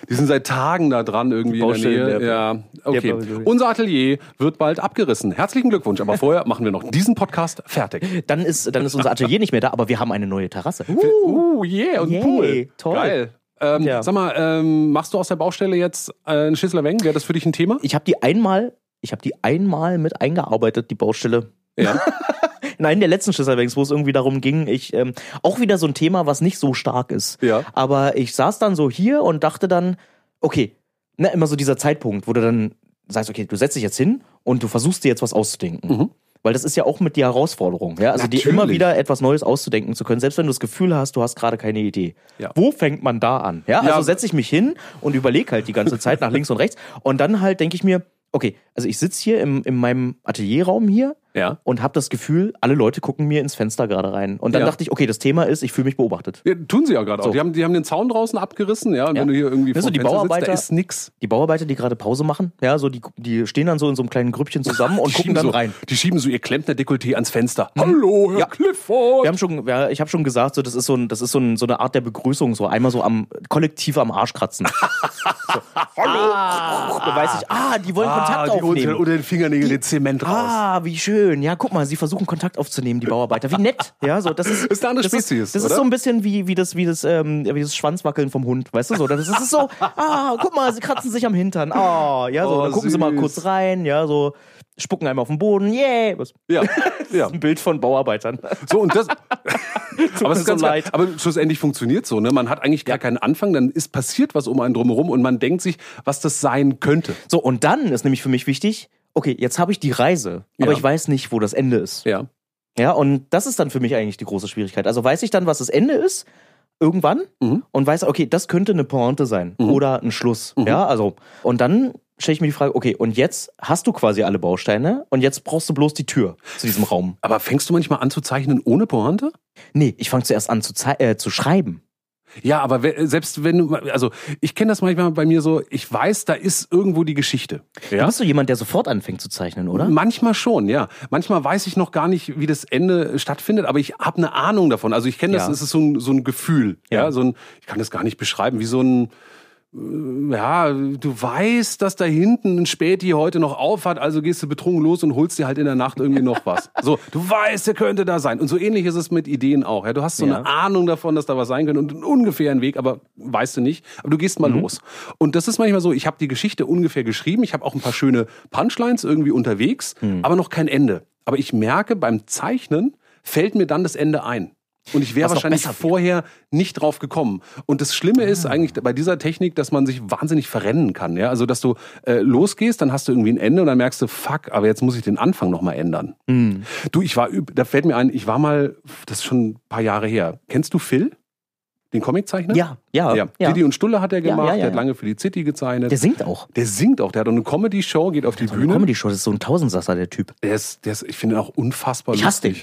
Die sind seit Tagen da dran irgendwie in der Nähe. nerven. Ja, okay. Ja, Unser Atelier wird bald abgerissen. Herzlichen Glückwunsch. Aber vorher machen wir noch diesen Podcast fertig. Dann ist, dann ist unser Atelier nicht mehr da, aber wir haben eine neue Terrasse. Uh, yeah, und Yay, Pool. toll. Geil. Ähm, Ja. Sag mal, ähm, machst du aus der Baustelle jetzt äh, einen Schisslerweng? Wäre das für dich ein Thema? Ich habe die einmal, ich habe die einmal mit eingearbeitet, die Baustelle. Ja. Nein, der letzten Schlüsselbanks, wo es irgendwie darum ging, ich ähm, auch wieder so ein Thema, was nicht so stark ist. Ja. Aber ich saß dann so hier und dachte dann, okay, ne, immer so dieser Zeitpunkt, wo du dann sagst, okay, du setzt dich jetzt hin und du versuchst dir jetzt was auszudenken. Mhm. Weil das ist ja auch mit die Herausforderung, ja. Also dir Natürlich. immer wieder etwas Neues auszudenken zu können, selbst wenn du das Gefühl hast, du hast gerade keine Idee. Ja. Wo fängt man da an? Ja. also setze ich mich hin und überlege halt die ganze Zeit nach links und rechts. Und dann halt denke ich mir, okay, also ich sitze hier im, in meinem Atelierraum hier Ja. und habe das Gefühl, alle Leute gucken mir ins Fenster gerade rein. Und dann Ja. dachte ich, okay, das Thema ist, ich fühle mich beobachtet. Ja, tun sie ja gerade auch. So. Die haben, die haben den Zaun draußen abgerissen, ja. Und wenn du hier irgendwie Also vor die Fenster Bauarbeiter- sitzt, da ist nix. Die Bauarbeiter, die gerade Pause machen, ja, so die, die stehen dann so in so einem kleinen Grüppchen zusammen und Die gucken dann so, rein. Die schieben so ihr Klempner-Dekolleté ans Fenster. Hallo, Herr Ja. Clifford. Wir haben schon, ich habe schon gesagt, so das ist so ein, das ist so, ein, so eine Art der Begrüßung, so einmal so am kollektiv am Arsch kratzen. so, Hallo. da weiß ich, ah, die wollen Kontakt die aufnehmen. unter, unter den Fingernägeln den Zement raus. Ah, wie schön. Ja, guck mal, sie versuchen Kontakt aufzunehmen, die Bauarbeiter. Wie nett. Ja, so das ist Ist eine andere das Spezies, Ist, das oder? ist so ein bisschen wie wie das wie das ähm, wie das Schwanzwackeln vom Hund, weißt du so. Das ist, das ist so. Ah, guck mal, sie kratzen sich am Hintern. Ah, ja so. Oh, dann gucken sie mal süß. kurz rein. Ja, so spucken einmal auf den Boden. Yeah. Was? Ja, ja. Ein Bild von Bauarbeitern. So, und das. aber, es ist so ganz leid. leid. aber schlussendlich funktioniert so, ne? Man hat eigentlich gar keinen Anfang, dann ist passiert was um einen drumherum und man denkt sich, was das sein könnte. So und dann ist nämlich für mich wichtig. Okay, jetzt habe ich die Reise, aber Ja. ich weiß nicht, wo das Ende ist. Ja. Ja, und das ist dann für mich eigentlich die große Schwierigkeit. Also weiß ich dann, was das Ende ist, irgendwann, Mhm. und weiß, okay, das könnte eine Pointe sein oder ein Schluss. Mhm. Ja, also, und dann stelle ich mir die Frage, okay, und jetzt hast du quasi alle Bausteine und jetzt brauchst du bloß die Tür zu diesem Raum. Aber fängst du manchmal an zu zeichnen ohne Pointe? Nee, ich fange zuerst an zu, zei- äh, zu schreiben. Ja, aber selbst wenn du, also ich kenne das manchmal bei mir so, ich weiß, da ist irgendwo die Geschichte. Ja? Bist du jemand, der sofort anfängt zu zeichnen, oder? Manchmal schon, ja. Manchmal weiß ich noch gar nicht, wie das Ende stattfindet, aber ich habe eine Ahnung davon. Also ich kenne das, Ja. es ist so ein, so ein Gefühl, ja. Ja. so ein, ich kann das gar nicht beschreiben, wie so ein, ja, du weißt, dass da hinten ein Späti heute noch aufhat, also gehst du betrunken los und holst dir halt in der Nacht irgendwie noch was. So, du weißt, der könnte da sein. Und so ähnlich ist es mit Ideen auch. Ja, du hast so Ja. eine Ahnung davon, dass da was sein könnte und einen ungefähren Weg, aber weißt du nicht. Aber du gehst mal Mhm. los. Und das ist manchmal so, ich habe die Geschichte ungefähr geschrieben, ich habe auch ein paar schöne Punchlines irgendwie unterwegs, Mhm. aber noch kein Ende. Aber ich merke, beim Zeichnen fällt mir dann das Ende ein. Und ich wäre wahrscheinlich vorher nicht drauf gekommen. Und das Schlimme Ah. ist eigentlich bei dieser Technik, dass man sich wahnsinnig verrennen kann. Ja? Also, dass du äh, losgehst, dann hast du irgendwie ein Ende und dann merkst du, fuck, aber jetzt muss ich den Anfang nochmal ändern. Hm. Du, ich war, da fällt mir ein, ich war mal, das ist schon ein paar Jahre her. Kennst du Phil? Den Comiczeichner? Ja, ja, Ja, ja. Didi und Stulle hat er Ja, gemacht, ja, ja, der hat ja. lange für die City gezeichnet. Der singt auch. Der singt auch, der hat auch eine Comedy-Show, geht auf die So eine Bühne. Comedy-Show, das ist so ein Tausendsasser, der Typ. Der ist, der ist, ich finde ihn auch unfassbar Ich hasse den.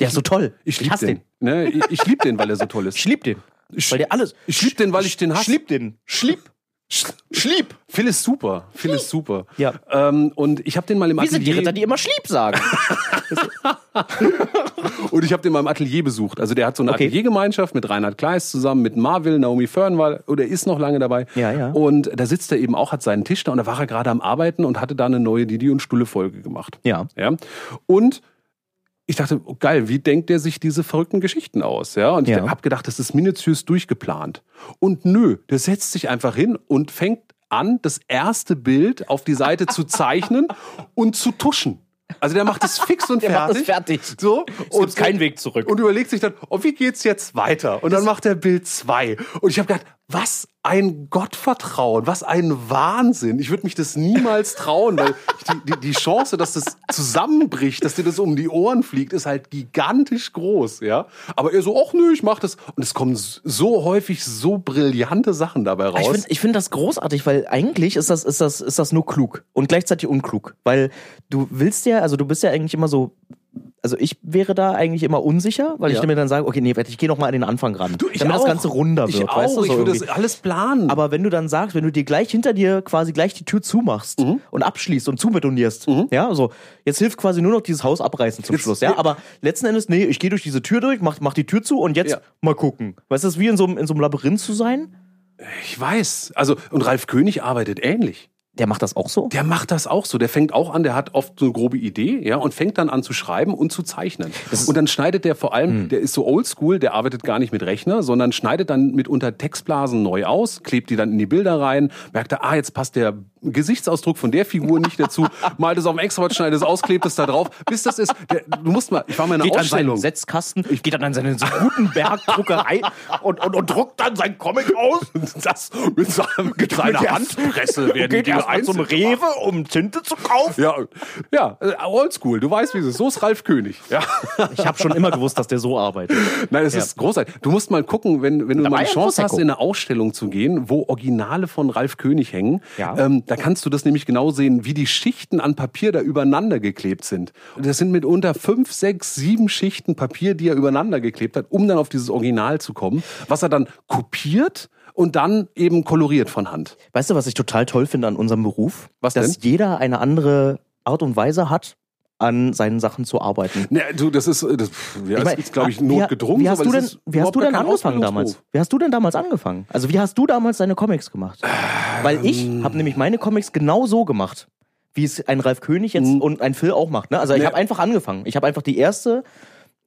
Der ist so toll. Ich liebe hasse den. Ne? Ich, ich liebe den, weil er so toll ist. Ich lieb den. Weil der alles. Ich lieb den, weil ich den hasse. Schlieb den. Schlieb. Schlieb. Phil ist super. Phil ist super. Ja. Ähm, und ich habe den mal im Wir sind die Atelier Ritter, die immer Schlieb sagen. und ich habe den mal im Atelier besucht. Also der hat so eine Okay. Ateliergemeinschaft mit Reinhard Kleist zusammen, mit Marvil, Naomi Fernwall oder ist noch lange dabei. Ja, ja. Und da sitzt er eben auch, hat seinen Tisch da und da war er gerade am Arbeiten und hatte da eine neue Didi und Stulle Folge gemacht. Ja. Ja. Und ich dachte, oh, geil, wie denkt der sich diese verrückten Geschichten aus? Ja. Und ich Ja. habe gedacht, das ist minutiös durchgeplant. Und nö, der setzt sich einfach hin und fängt an, das erste Bild auf die Seite zu zeichnen und zu tuschen. Also der macht es fix und Der macht fertig. es fertig. So. Es gibt keinen Weg zurück. Und überlegt sich dann, oh, wie geht's jetzt weiter? Und dann macht er Bild zwei. Und ich habe gedacht, was ein Gottvertrauen, was ein Wahnsinn. Ich würde mich das niemals trauen, weil die, die, die Chance, dass das zusammenbricht, dass dir das um die Ohren fliegt, ist halt gigantisch groß, ja. Aber er so, ach nö, ich mach das. Und es kommen so häufig so brillante Sachen dabei raus. Ich finde ich find das großartig, weil eigentlich ist das, ist, das, ist das nur klug und gleichzeitig unklug. Weil du willst ja, also du bist ja eigentlich immer so, also ich wäre da eigentlich immer unsicher, weil Ja. ich mir dann sage, okay, nee, ich gehe noch mal an den Anfang ran, ich damit das auch. Ganze runder wird, Ich auch, weißt du, so ich würde irgendwie. das alles planen. Aber wenn du dann sagst, wenn du dir gleich hinter dir quasi gleich die Tür zumachst Mhm. und abschließt und zubetonierst, ja, so, jetzt hilft quasi nur noch dieses Haus abreißen zum Jetzt- Schluss, ja, aber letzten Endes, nee, ich gehe durch diese Tür durch, mach, mach die Tür zu und jetzt Ja. mal gucken. Weißt du, das ist wie in so, einem- in so einem Labyrinth zu sein? ich weiß. Also, und Ralf König arbeitet ähnlich. Der macht das auch so? Der macht das auch so. Der fängt auch an, der hat oft so eine grobe Idee, ja, und fängt dann an zu schreiben und zu zeichnen. Und dann schneidet der vor allem, Hm. der ist so oldschool, der arbeitet gar nicht mit Rechner, sondern schneidet dann mitunter Textblasen neu aus, klebt die dann in die Bilder rein, merkt er, ah, jetzt passt der Gesichtsausdruck von der Figur nicht dazu, malt es auf dem Extrablatt, schneidet es aus, klebt es da drauf, bis das ist, der, du musst mal, ich war mal in einer Geht an seinen Ausstellung. Setzkasten, geht dann an seine Gutenberg-Druckerei und, und, und druckt dann sein Comic aus. Das mit, seiner der- Handpresse werden die erst mal zum Rewe, um Tinte zu kaufen. Ja, ja, äh, oldschool. Du weißt, wie es ist. So ist Ralf König. Ja. Ich habe schon immer gewusst, dass der so arbeitet. Nein, es ist großartig. Du musst mal gucken, wenn, wenn du mal eine ja ein Chance hast, in eine Ausstellung zu gehen, wo Originale von Ralf König hängen. Ja. Ähm, da kannst du das nämlich genau sehen, wie die Schichten an Papier da übereinander geklebt sind. Und das sind mitunter fünf, sechs, sieben Schichten Papier, die er übereinander geklebt hat, um dann auf dieses Original zu kommen, was er dann kopiert und dann eben koloriert von Hand. Weißt du, was ich total toll finde an unserem Beruf? Was Dass denn? jeder eine andere Art und Weise hat, an seinen Sachen zu arbeiten. Ne, du, das ist, das, ja, Ich mein, ist, glaube ich, wie- notgedrungen. Wie so, hast, du denn, wie hast du denn angefangen damals? Wie hast du denn damals angefangen? Also wie hast du damals deine Comics gemacht? Weil ich Ähm. habe nämlich meine Comics genau so gemacht, wie es ein Ralf König jetzt und ein Phil auch macht. Ne? Also ich Ne. habe einfach angefangen. Ich habe einfach die erste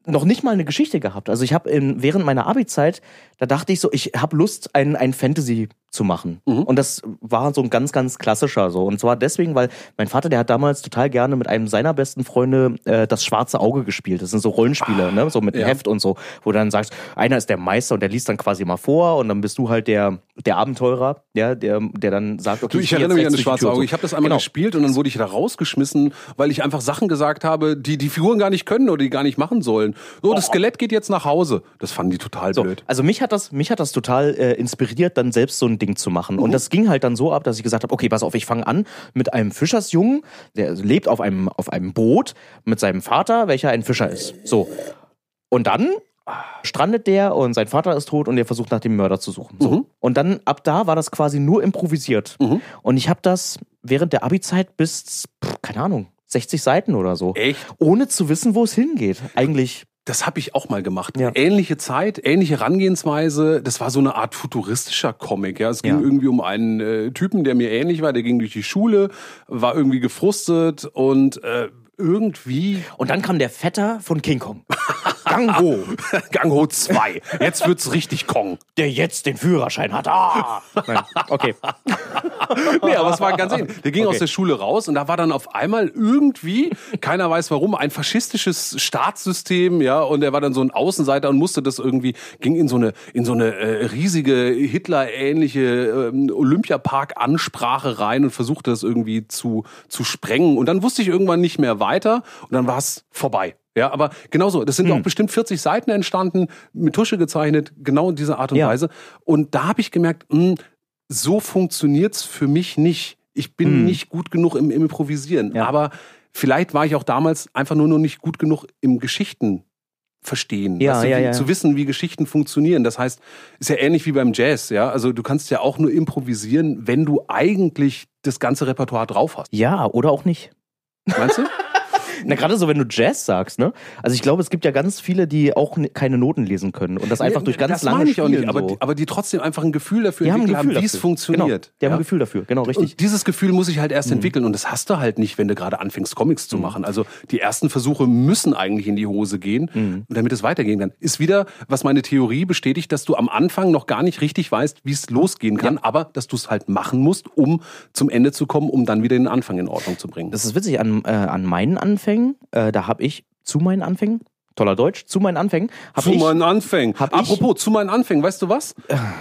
noch nicht mal eine Geschichte gehabt. Also ich habe während meiner Abi-Zeit, da dachte ich so, ich habe Lust, ein, ein Fantasy zu machen. Und das war so ein ganz, ganz klassischer so. Und zwar deswegen, weil mein Vater, der hat damals total gerne mit einem seiner besten Freunde äh, das schwarze Auge gespielt. Das sind so Rollenspiele, ne? so mit ja. Heft und so, wo du dann sagst, einer ist der Meister und der liest dann quasi mal vor und dann bist du halt der, der Abenteurer, ja, der, der dann sagt, okay, Du, ich erinnere mich an das schwarze Auge. so. Ich habe das einmal Genau. gespielt und dann wurde ich da rausgeschmissen, weil ich einfach Sachen gesagt habe, die die Figuren gar nicht können oder die gar nicht machen sollen. So, das Skelett geht jetzt nach Hause. Das fanden die total So, blöd. also mich hat das, mich hat das total äh, inspiriert, dann selbst so ein Ding zu machen. Mhm. Und das ging halt dann so ab, dass ich gesagt habe, okay, pass auf, ich fange an mit einem Fischersjungen, der lebt auf einem, auf einem Boot mit seinem Vater, welcher ein Fischer ist. So. Und dann strandet der und sein Vater ist tot und er versucht nach dem Mörder zu suchen. So. Mhm. Und dann ab da war das quasi nur improvisiert. Und ich habe das während der Abi-Zeit bis, pff, keine Ahnung, 60 Seiten oder so. Echt? Ohne zu wissen, wo es hingeht. Eigentlich. Das habe ich auch mal gemacht. Ja. Ähnliche Zeit, ähnliche Herangehensweise. Das war so eine Art futuristischer Comic. Ja, es ging Ja. irgendwie um einen äh, Typen, der mir ähnlich war. Der ging durch die Schule, war irgendwie gefrustet und äh, irgendwie Und dann kam der Vetter von King Kong. Gang Ho. Gang Ho 2. Jetzt wird's richtig Kong. der jetzt den Führerschein hat. Ah! Nein. Okay. Nee, aber es war ganz ähnlich. Der ging Okay. aus der Schule raus und da war dann auf einmal irgendwie, keiner weiß warum, ein faschistisches Staatssystem, ja, und er war dann so ein Außenseiter und musste das irgendwie, ging in so eine, in so eine äh, riesige Hitler-ähnliche ähm, Olympiapark-Ansprache rein und versuchte das irgendwie zu, zu sprengen. Und dann wusste ich irgendwann nicht mehr weiter und dann war es vorbei. Ja, aber genauso, das sind Hm. auch bestimmt 40 Seiten entstanden, mit Tusche gezeichnet, genau in dieser Art und Ja. Weise. Und da habe ich gemerkt, mh, so funktioniert's für mich nicht. Ich bin Hm. nicht gut genug im, im Improvisieren. Ja. Aber vielleicht war ich auch damals einfach nur noch nicht gut genug im Geschichten verstehen, Ja, weißt du, ja, ja. zu wissen, wie Geschichten funktionieren. Das heißt, ist ja ähnlich wie beim Jazz, ja. Also du kannst ja auch nur improvisieren, wenn du eigentlich das ganze Repertoire drauf hast. Ja, oder auch nicht. Meinst du? Na, gerade so, wenn du Jazz sagst, ne? Also ich glaube, es gibt ja ganz viele, die auch keine Noten lesen können und das einfach durch ganz das lange ich auch nicht, aber, so. die, aber die trotzdem einfach ein Gefühl dafür die haben Gefühl haben, wie es funktioniert. Genau, die haben ja? ein Gefühl dafür, genau, richtig. Mhm. Und dieses Gefühl muss ich halt erst entwickeln und das hast du halt nicht, wenn du gerade anfängst, Comics zu machen. Also die ersten Versuche müssen eigentlich in die Hose gehen, Mhm. damit es weitergehen kann. Ist wieder, was meine Theorie bestätigt, dass du am Anfang noch gar nicht richtig weißt, wie es losgehen kann, aber dass du es halt machen musst, um zum Ende zu kommen, um dann wieder den Anfang in Ordnung zu bringen. Das ist witzig, an, äh, an meinen Anfängen, äh, da habe ich zu meinen Anfängen, toller Deutsch, zu meinen Anfängen, habe zu ich... meinen Anfängen. Apropos, zu meinen Anfängen, weißt du was?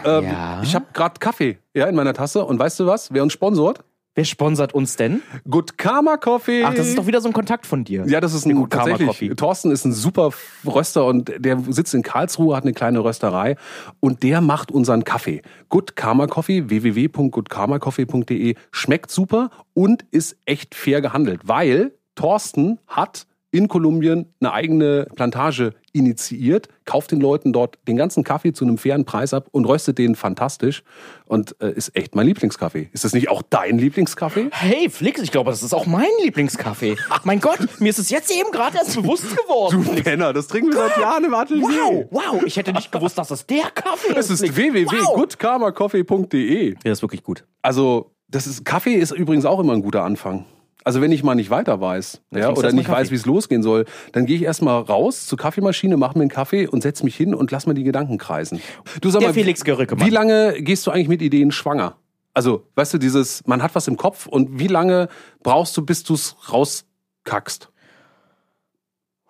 Ähm, ja. Ich habe gerade Kaffee ja, in meiner Tasse und weißt du was? Wer uns sponsort? Wer sponsert uns denn? Good Karma Coffee. Ach, das ist doch wieder so ein Kontakt von dir. Ja, das ist ein Good Karma. Coffee. Thorsten ist ein super Röster und der sitzt in Karlsruhe, hat eine kleine Rösterei und der macht unseren Kaffee. Good Karma Coffee, www.goodkarmacoffee.de schmeckt super und ist echt fair gehandelt, weil Thorsten hat in Kolumbien eine eigene Plantage initiiert, kauft den Leuten dort den ganzen Kaffee zu einem fairen Preis ab und röstet den fantastisch und äh, ist echt mein Lieblingskaffee. Ist das nicht auch dein Lieblingskaffee? Hey, Flix, ich glaube, das ist auch mein Lieblingskaffee. mein Gott, mir ist es jetzt eben gerade erst bewusst geworden. Du Penner, das trinken wir seit Jahren im Atelier. Wow, wow, ich hätte nicht gewusst, dass das der Kaffee Das ist Flix. Wow. www.goodkarmacoffee.de. Ja, das ist wirklich gut. Also, das ist Kaffee ist übrigens auch immer ein guter Anfang. Also wenn ich mal nicht weiter weiß ja, oder nicht weiß, wie es losgehen soll, dann gehe ich erstmal raus zur Kaffeemaschine, mache mir einen Kaffee und setz mich hin und lass mal die Gedanken kreisen. Du sag Der mal, Felix Gericke, wie lange gehst du eigentlich mit Ideen schwanger? Also, weißt du, dieses, man hat was im Kopf und wie lange brauchst du, bis du es rauskackst?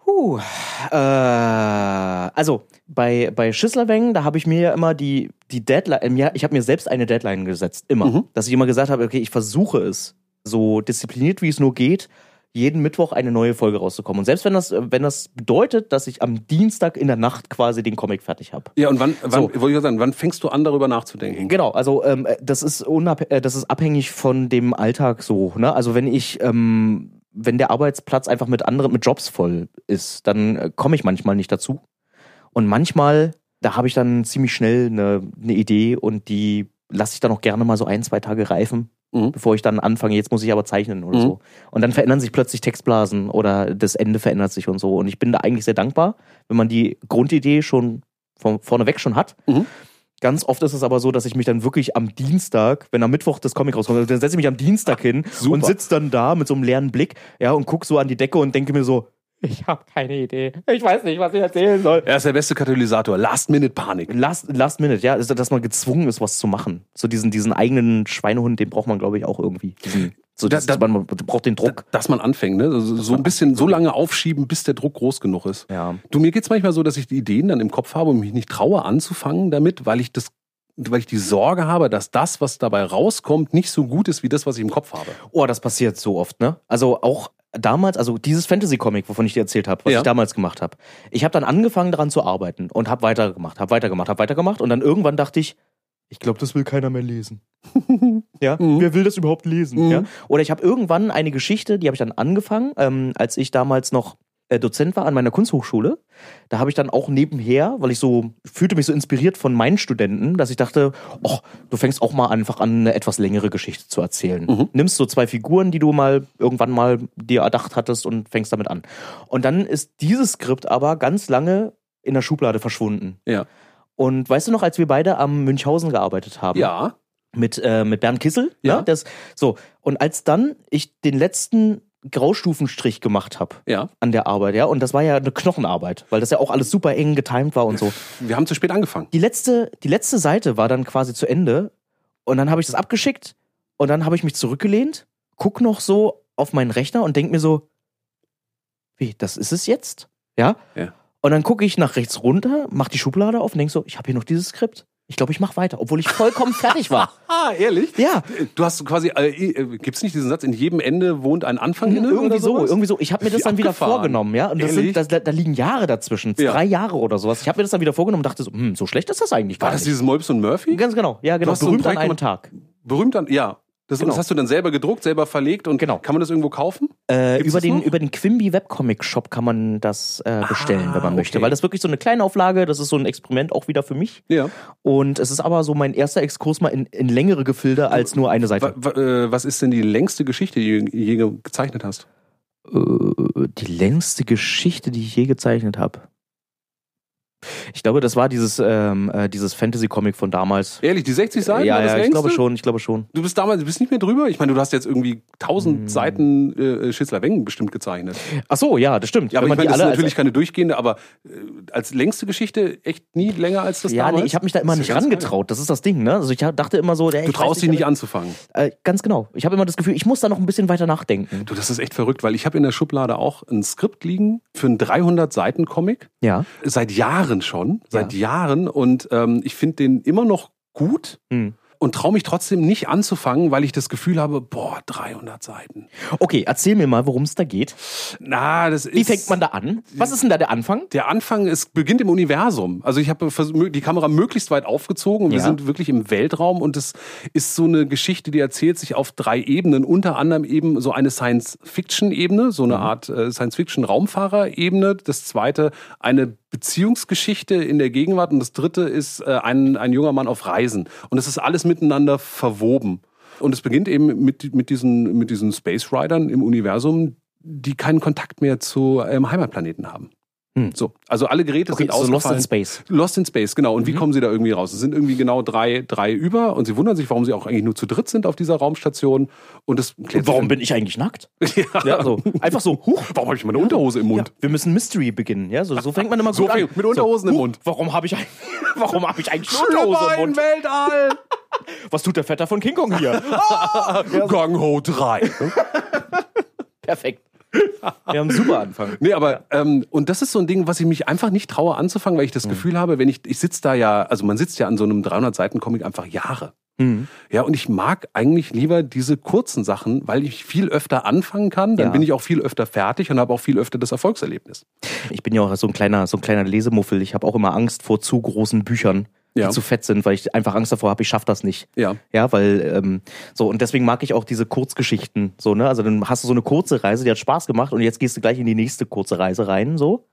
Puh, äh, also bei, bei Schisslerwängen, da habe ich mir ja immer die, die Deadline, ja, ich habe mir selbst eine Deadline gesetzt, immer. Mhm. Dass ich immer gesagt habe, okay, ich versuche es, so diszipliniert wie es nur geht, jeden Mittwoch eine neue Folge rauszukommen. Und selbst wenn das, wenn das bedeutet, dass ich am Dienstag in der Nacht quasi den Comic fertig habe. Ja, und wann, wann So. wollte ich sagen, wann fängst du an, darüber nachzudenken? Genau, also ähm, das ist unab äh, das ist abhängig von dem Alltag so. Ne? Also wenn ich ähm, wenn der Arbeitsplatz einfach mit anderen mit Jobs voll ist, dann äh, komme ich manchmal nicht dazu. Und manchmal da habe ich dann ziemlich schnell eine, eine Idee und die lasse ich dann auch gerne mal so ein zwei Tage reifen, Mhm. bevor ich dann anfange. Jetzt muss ich aber zeichnen oder Mhm. so. Und dann verändern sich plötzlich Textblasen oder das Ende verändert sich und so. Und ich bin da eigentlich sehr dankbar, wenn man die Grundidee schon von vorneweg schon hat. Mhm. Ganz oft ist es aber so, dass ich mich dann wirklich am Dienstag, wenn am Mittwoch das Comic rauskommt, dann setze ich mich am Dienstag hin Super. und sitze dann da mit so einem leeren Blick, ja, und guck so an die Decke und denke mir so, ich habe keine Idee. Ich weiß nicht, was ich erzählen soll. Er ist der beste Katalysator. Last-Minute-Panik. Last, last minute, ja, ist, dass man gezwungen ist, was zu machen. So diesen, diesen eigenen Schweinehund, den braucht man, glaube ich, auch irgendwie. Diesen, so, Da- das, da- man, man braucht den Druck. Dass man anfängt, ne? Also so ein bisschen so lange aufschieben, bis der Druck groß genug ist. Ja. Du, mir geht's manchmal so, dass ich die Ideen dann im Kopf habe und mich nicht traue anzufangen damit, weil ich das, weil ich die Sorge habe, dass das, was dabei rauskommt, nicht so gut ist wie das, was ich im Kopf habe. Oh, das passiert so oft, ne? Also auch damals, also dieses Fantasy-Comic, wovon ich dir erzählt habe, was Ja. ich damals gemacht habe. Ich habe dann angefangen daran zu arbeiten und habe weitergemacht, habe weitergemacht, habe weitergemacht und dann irgendwann dachte ich, ich glaube, das will keiner mehr lesen. ja, Mhm. wer will das überhaupt lesen? Mhm. Ja? Oder ich habe irgendwann eine Geschichte, die habe ich dann angefangen, ähm, als ich damals noch äh, Dozent war an meiner Kunsthochschule. Da habe ich dann auch nebenher, weil ich so fühlte mich so inspiriert von meinen Studenten, dass ich dachte, oh, du fängst auch mal einfach an, eine etwas längere Geschichte zu erzählen. Mhm. Nimmst so zwei Figuren, die du mal irgendwann mal dir erdacht hattest und fängst damit an. Und dann ist dieses Skript aber ganz lange in der Schublade verschwunden. Ja. Und weißt du noch, als wir beide am Münchhausen gearbeitet haben? Ja. mit, äh, mit Bernd Kissel. Ja. Ne? Das, so. Und als dann ich den letzten Graustufenstrich gemacht habe Ja. an der Arbeit, ja, und das war ja eine Knochenarbeit, weil das ja auch alles super eng getimed war und so. Wir haben zu spät angefangen. Die letzte, die letzte Seite war dann quasi zu Ende und dann habe ich das abgeschickt und dann habe ich mich zurückgelehnt, guck noch so auf meinen Rechner und denk mir so, wie, das ist es jetzt? Ja? Ja. Und dann gucke ich nach rechts runter, mach die Schublade auf und denk so, ich habe hier noch dieses Skript. Ich glaube, ich mache weiter, obwohl ich vollkommen fertig war. Ah, ehrlich? Ja, Du hast quasi, äh, äh, gibt's nicht diesen Satz, in jedem Ende wohnt ein Anfang inne? irgendwie oder so, irgendwie so. Ich habe mir das dann wieder abgefahren. vorgenommen, ja. Und das Ehrlich? sind, das, da, da liegen Jahre dazwischen, Ja. drei Jahre oder sowas. Ich habe mir das dann wieder vorgenommen und dachte so, hm, so schlecht ist das eigentlich War gar das nicht. dieses Molbs und Murphy? Ganz genau, ja, genau. hast so ein Berühmt an Projekt einem gemacht- Tag. Berühmt an, ja. Das, Genau. das hast du dann selber gedruckt, selber verlegt und Genau. kann man das irgendwo kaufen? Äh, über, den, noch? über den Quimby Webcomic Shop kann man das äh, bestellen, Ah, wenn man möchte. okay. Weil das wirklich so eine kleine Auflage, das ist so ein Experiment auch wieder für mich. Ja. Und es ist aber so mein erster Exkurs mal in, in längere Gefilde als nur eine Seite. Wa- äh, was ist denn die längste Geschichte, die du je ge- gezeichnet hast? Äh, die längste Geschichte, die ich je gezeichnet habe. Ich glaube, das war dieses, ähm, äh, dieses Fantasy-Comic von damals. Ehrlich, die 60 Seiten? ja, war das ja, ich glaube schon, ich glaube schon. Du bist damals, du bist nicht mehr drüber? Ich meine, du hast jetzt irgendwie 1000 Hm. Seiten äh, Schützler Wengen bestimmt gezeichnet. Ach so, ja, das stimmt. Ja, aber Wenn ich meine, das ist natürlich keine durchgehende, aber äh, als längste Geschichte echt nie länger als das ja, damals? nee, ich habe mich da immer Das nicht ja rangetraut. Das ist das Ding, ne? Also ich dachte immer so, der, geil. Du traust dich nicht aber- anzufangen. Äh, ganz genau. Ich habe immer das Gefühl, ich muss da noch ein bisschen weiter nachdenken. Du, das ist echt verrückt, weil ich habe in der Schublade auch ein Skript liegen für einen 300-Seiten-Comic. Ja. Seit Jahren schon. Seit Jahren. Und ähm, ich finde den immer noch gut. Hm. und traue mich trotzdem nicht anzufangen, weil ich das Gefühl habe, boah, 300 Seiten. Okay, erzähl mir mal, worum es da geht. Na, das ist. Wie fängt man da an? Was ist denn da der Anfang? Der Anfang, es beginnt im Universum. Also ich habe die Kamera möglichst weit aufgezogen und wir Ja. sind wirklich im Weltraum und es ist so eine Geschichte, die erzählt sich auf drei Ebenen. Unter anderem eben so eine Science-Fiction-Ebene, so eine Art äh, Science-Fiction-Raumfahrer-Ebene. Das zweite eine Beziehungsgeschichte in der Gegenwart und das dritte ist äh, ein, ein junger Mann auf Reisen. Und es ist alles miteinander verwoben. Und es beginnt eben mit, mit, diesen, mit diesen Space Riders im Universum, die keinen Kontakt mehr zu einem Heimatplaneten haben. Hm. So, also alle Geräte Okay, sind so Lost in Space. Lost in Space, genau. Und wie Mhm. kommen sie da irgendwie raus? Es sind irgendwie genau drei, drei über und sie wundern sich, warum sie auch eigentlich nur zu dritt sind auf dieser Raumstation. Und das Und warum bin ich eigentlich nackt? ja. Ja, so. Einfach so, huch, Warum habe ich meine Unterhose im Ja, Mund? wir müssen Mystery beginnen, ja? So, so fängt man immer So gut an. mit Unterhosen im huch, Mund. Warum habe ich, eigentlich- warum hab ich eigentlich Unterhose im Mund? Weltall! Was tut der Vetter von King Kong hier? Gang Ho 3. Perfekt. Wir haben einen super Anfang. Nee, aber ähm, und das ist so ein Ding, was ich mich einfach nicht traue anzufangen, weil ich das Mhm. Gefühl habe, wenn ich ich sitze da ja, also man sitzt ja an so einem 300 Seiten Comic einfach Jahre. Mhm. Ja, und ich mag eigentlich lieber diese kurzen Sachen, weil ich viel öfter anfangen kann, dann Ja. bin ich auch viel öfter fertig und habe auch viel öfter das Erfolgserlebnis. Ich bin ja auch so ein kleiner, so ein kleiner Lesemuffel. Ich habe auch immer Angst vor zu großen Büchern, die Ja. zu fett sind, weil ich einfach Angst davor habe, ich schaffe das nicht. Ja. Ja, weil ähm, so und deswegen mag ich auch diese Kurzgeschichten so ne. Also dann hast du so eine kurze Reise, die hat Spaß gemacht und jetzt gehst du gleich in die nächste kurze Reise rein so.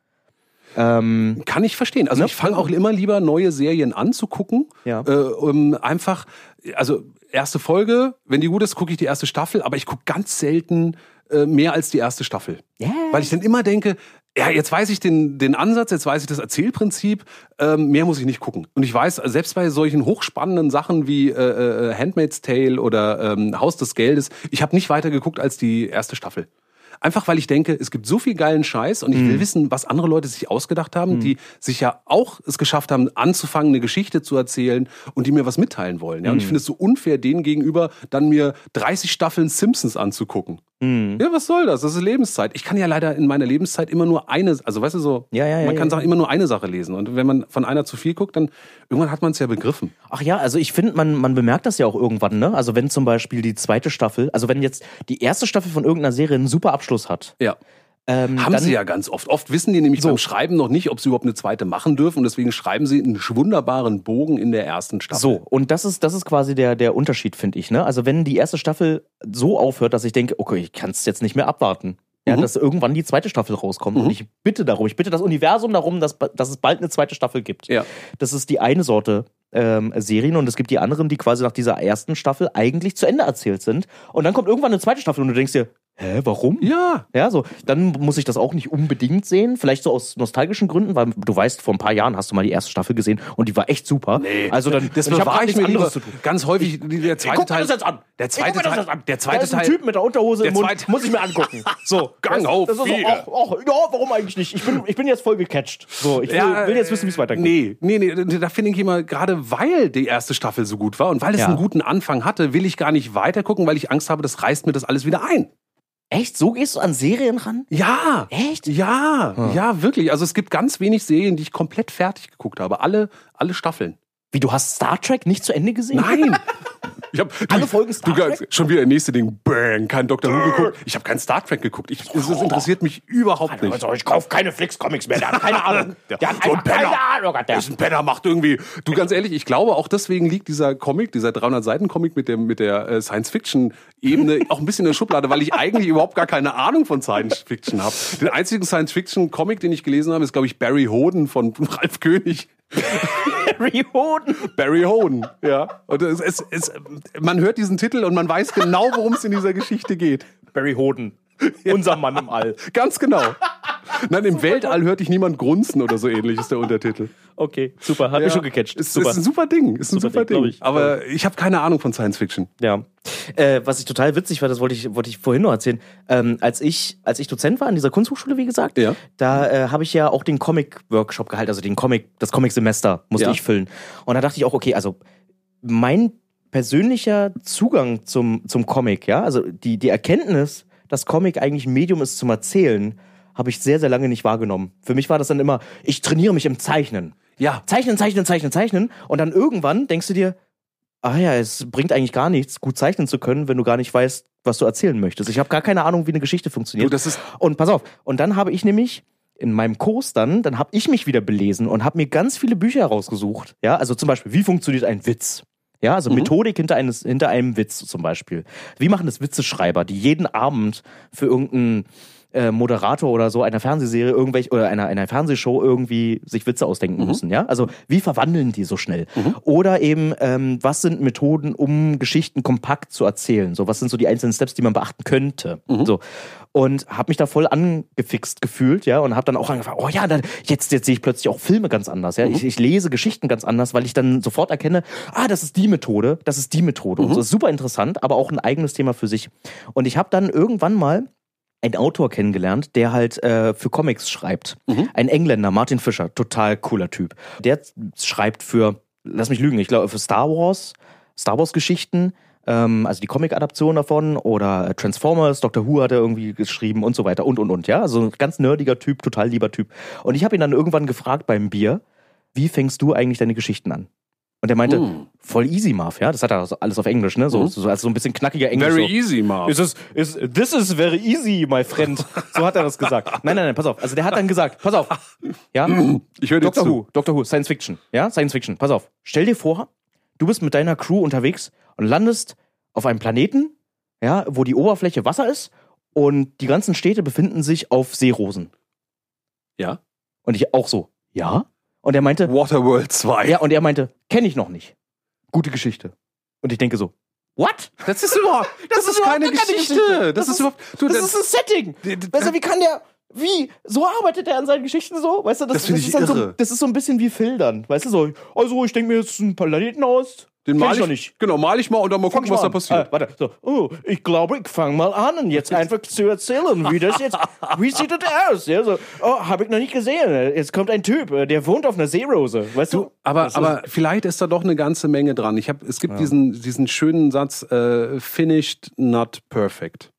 Ähm, Kann ich verstehen. Also Ne? ich fange auch immer lieber neue Serien anzugucken. Ja. Äh, um einfach, also erste Folge, wenn die gut ist, gucke ich die erste Staffel, aber ich gucke ganz selten äh, mehr als die erste Staffel. Ja. Weil ich dann immer denke, ja, jetzt weiß ich den, den Ansatz, jetzt weiß ich das Erzählprinzip, ähm, mehr muss ich nicht gucken. Und ich weiß, selbst bei solchen hochspannenden Sachen wie äh, äh, Handmaid's Tale oder ähm, Haus des Geldes, ich habe nicht weiter geguckt als die erste Staffel. Einfach weil ich denke, es gibt so viel geilen Scheiß und ich Mhm. will wissen, was andere Leute sich ausgedacht haben, die sich ja auch es geschafft haben, anzufangen, eine Geschichte zu erzählen und die mir was mitteilen wollen. Ja? Und Mhm. ich finde es so unfair, denen gegenüber dann mir 30 Staffeln Simpsons anzugucken. Mhm. Ja, was soll das? Das ist Lebenszeit. Ich kann ja leider in meiner Lebenszeit immer nur eine, also weißt du so, Ja, ja, ja, man kann Sachen immer nur eine Sache lesen. Und wenn man von einer zu viel guckt, dann irgendwann hat man es ja begriffen. Ach ja, also ich finde, man, man bemerkt das ja auch irgendwann, ne? Also wenn zum Beispiel die zweite Staffel, also wenn jetzt die erste Staffel von irgendeiner Serie einen super Abschluss hat, Ja. ähm, Haben dann, sie ja ganz oft. Oft wissen die nämlich So. beim Schreiben noch nicht, ob sie überhaupt eine zweite machen dürfen. Und deswegen schreiben sie einen wunderbaren Bogen in der ersten Staffel. So, und das ist, das ist quasi der, der Unterschied, finde ich. Ne? Also wenn die erste Staffel so aufhört, dass ich denke, okay, ich kann es jetzt nicht mehr abwarten. Ja, Mhm. dass irgendwann die zweite Staffel rauskommt. Und ich bitte darum, ich bitte das Universum darum, dass, dass es bald eine zweite Staffel gibt. Ja. Das ist die eine Sorte ähm, Serien und es gibt die anderen, die quasi nach dieser ersten Staffel eigentlich zu Ende erzählt sind. Und dann kommt irgendwann eine zweite Staffel und du denkst dir, hä, warum? Ja. Ja, so, dann muss ich das auch nicht unbedingt sehen. Vielleicht so aus nostalgischen Gründen, weil du weißt, vor ein paar Jahren hast du mal die erste Staffel gesehen und die war echt super. Also dann, Das ich hab bewahre grad ich mir nichts anderes zu tun. Ganz häufig der zweite Guck mir Teil. das jetzt an. Der zweite guck mir das Teil. jetzt an. Der da zweite ist ein Teil. Typ mit der Unterhose Der im Mund. zweite- Muss ich mir angucken. So. Gang auf das ist so, ach, ach, ja, warum eigentlich nicht? Ich bin, ich bin jetzt voll gecatcht. So, ich will, will jetzt wissen, wie es weitergeht. Nee, nee, nee, da finde ich immer, gerade weil die erste Staffel so gut war und weil es Ja. einen guten Anfang hatte, will ich gar nicht weiter gucken, weil ich Angst habe, das reißt mir das alles wieder ein. Echt? So gehst du an Serien ran? Ja. Echt? Ja, ja, wirklich. Also es gibt ganz wenig Serien, die ich komplett fertig geguckt habe. Alle, alle Staffeln. Wie, du hast Star Trek nicht zu Ende gesehen? Nein! Ich hab, Alle du- Folgen Star du, Trek? Schon wieder das nächste Ding. Bang, kein Dr. Who geguckt. Ich habe kein Star Trek geguckt. Ich, es, es interessiert mich überhaupt nicht. Also, ich kauf keine Flix-Comics mehr, der hat keine Ahnung. Der hat So ein einfach keine Penner. Ahnung. Hat der. Ist ein Penner, macht irgendwie. Du, ganz ehrlich, ich glaube, auch deswegen liegt dieser Comic, dieser 300-Seiten-Comic mit, dem, mit der äh, Science-Fiction-Ebene auch ein bisschen in der Schublade, weil ich eigentlich überhaupt gar keine Ahnung von Science-Fiction habe. Den einzigen Science-Fiction-Comic, den ich gelesen habe, ist, glaube ich, Barry Hoden von Ralf König. Harry Hoden. Barry Hoden, ja. Und es, es, es, man hört diesen Titel und man weiß genau, worum es in dieser Geschichte geht. Barry Hoden. Unser Mann im All. Ganz genau. Nein, im Weltall hört dich niemand grunzen oder so ähnlich ist der Untertitel. Okay, super. Hat mich schon gecatcht. Ist, super. ist ein super Ding. Ist ein Super super, Ding, Ding. ich. Aber ich habe keine Ahnung von Science Fiction. Ja. Äh, was ich total witzig war, das wollte ich, wollte ich vorhin noch erzählen. Ähm, als, ich, als ich Dozent war an dieser Kunsthochschule, wie gesagt, Ja. da äh, habe ich ja auch den Comic-Workshop gehalten, also den Comic, das Comic-Semester musste Ja. ich füllen. Und da dachte ich auch, okay, also mein persönlicher Zugang zum, zum Comic, ja, also die, die Erkenntnis, dass Comic eigentlich ein Medium ist zum Erzählen, habe ich sehr, sehr lange nicht wahrgenommen. Für mich war das dann immer, ich trainiere mich im Zeichnen. Ja. Zeichnen, zeichnen, zeichnen, zeichnen. Und dann irgendwann denkst du dir, ah ja, es bringt eigentlich gar nichts, gut zeichnen zu können, wenn du gar nicht weißt, was du erzählen möchtest. Ich habe gar keine Ahnung, wie eine Geschichte funktioniert. Du, das ist- und pass auf, und dann habe ich nämlich in meinem Kurs dann, dann habe ich mich wieder belesen und habe mir ganz viele Bücher rausgesucht. Ja, also zum Beispiel, wie funktioniert ein Witz? Ja, also Methodik hinter, eines, hinter einem Witz zum Beispiel. Wie machen das Witzeschreiber, die jeden Abend für irgendeinen äh, Moderator oder so einer Fernsehserie irgendwelche oder einer, einer Fernsehshow irgendwie sich Witze ausdenken müssen, ja? Also wie verwandeln die so schnell? Oder eben, ähm, was sind Methoden, um Geschichten kompakt zu erzählen? So, was sind so die einzelnen Steps, die man beachten könnte? So. Und habe mich da voll angefixt gefühlt, ja, und habe dann auch angefangen, oh ja, dann, jetzt, jetzt sehe ich plötzlich auch Filme ganz anders, ja. Ich, ich lese Geschichten ganz anders, weil ich dann sofort erkenne, ah, das ist die Methode, das ist die Methode. Und so ist super interessant, aber auch ein eigenes Thema für sich. Und ich habe dann irgendwann mal einen Autor kennengelernt, der halt äh, für Comics schreibt. Ein Engländer, Martin Fischer, total cooler Typ. Der schreibt für, lass mich lügen, ich glaube für Star Wars, Star Wars Geschichten, ähm, also die Comic-Adaption davon oder Transformers, Doctor Who hat er irgendwie geschrieben und so weiter und und und, ja. Also ein ganz nerdiger Typ, total lieber Typ. Und ich habe ihn dann irgendwann gefragt beim Bier, wie fängst du eigentlich deine Geschichten an? Und er meinte, Hm. voll easy, Marv, ja. Das hat er alles auf Englisch, ne? So, so, also so ein bisschen knackiger Englisch. Very so. easy, Marv. Is this, is, this is very easy, my friend. So hat er das gesagt. Nein, nein, nein, pass auf. Also der hat dann gesagt, pass auf. Ja, Ich höre Doctor zu. Who, Doctor Who, Science Fiction. Ja, Science Fiction. Pass auf. Stell dir vor, du bist mit deiner Crew unterwegs und landest auf einem Planeten, ja, wo die Oberfläche Wasser ist und die ganzen Städte befinden sich auf Seerosen. Ja. Und ich auch so, ja? Und er meinte, Waterworld 2. ja, und er meinte, kenne ich noch nicht. Gute Geschichte. Und ich denke so, what? Das ist überhaupt, das, ist keine Geschichte. Das, ist überhaupt, du, Das ist ein Setting. Weißt du, wie kann der, wie, so arbeitet er an seinen Geschichten so? Weißt du, das, Das ich ist dann so, das ist so ein bisschen wie Filtern. Weißt du, so, also ich denke mir jetzt einen Planeten aus. Den mal ich ich, nicht. Genau, mal ich mal und dann mal gucken, was da passiert. Ah, warte, so, oh, ich glaube, ich fange mal an, und jetzt einfach zu erzählen, wie das jetzt, wie sieht das aus? Ja, so, oh, habe ich noch nicht gesehen. Jetzt kommt ein Typ, äh, der wohnt auf einer Seerose. Weißt du? Aber, Das ist- aber vielleicht ist da doch eine ganze Menge dran. Ich hab, es gibt diesen, diesen schönen Satz, äh, finished, not perfect.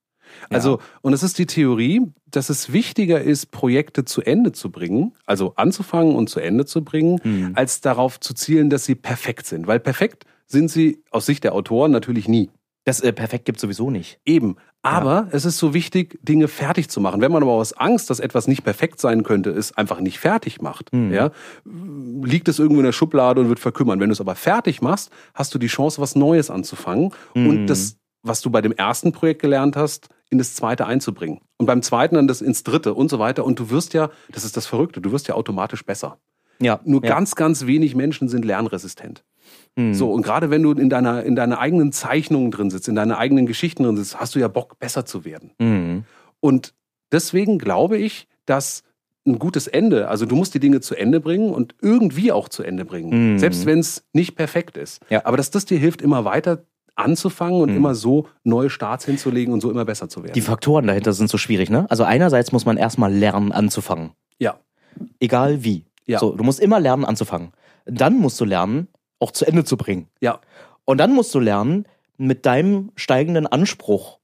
Also, und es ist die Theorie, dass es wichtiger ist, Projekte zu Ende zu bringen, also anzufangen und zu Ende zu bringen, Hm. als darauf zu zielen, dass sie perfekt sind. Weil perfekt sind sie aus Sicht der Autoren natürlich nie. Das äh, perfekt gibt sowieso nicht. Eben. Aber es ist so wichtig, Dinge fertig zu machen. Wenn man aber aus Angst, dass etwas nicht perfekt sein könnte, es einfach nicht fertig macht, ja, liegt es irgendwo in der Schublade und wird verkümmern. Wenn du es aber fertig machst, hast du die Chance, was Neues anzufangen und das, was du bei dem ersten Projekt gelernt hast, in das zweite einzubringen. Und beim zweiten dann das ins dritte und so weiter. Und du wirst ja, das ist das Verrückte, du wirst ja automatisch besser. Ja. Nur ja. ganz, ganz wenig Menschen sind lernresistent. So, und gerade wenn du in deiner, in deiner eigenen Zeichnung drin sitzt, in deiner eigenen Geschichten drin sitzt, hast du ja Bock, besser zu werden. Mhm. Und deswegen glaube ich, dass ein gutes Ende, also du musst die Dinge zu Ende bringen und irgendwie auch zu Ende bringen, Mhm. selbst wenn es nicht perfekt ist. Ja. Aber dass das dir hilft, immer weiter anzufangen und immer so neue Starts hinzulegen und so immer besser zu werden. Die Faktoren dahinter sind so schwierig, ne? Also einerseits muss man erstmal lernen anzufangen. ja. Egal wie. Ja. So, du musst immer lernen anzufangen. Dann musst du lernen, auch zu Ende zu bringen. Ja. Und dann musst du lernen, mit deinem steigenden Anspruch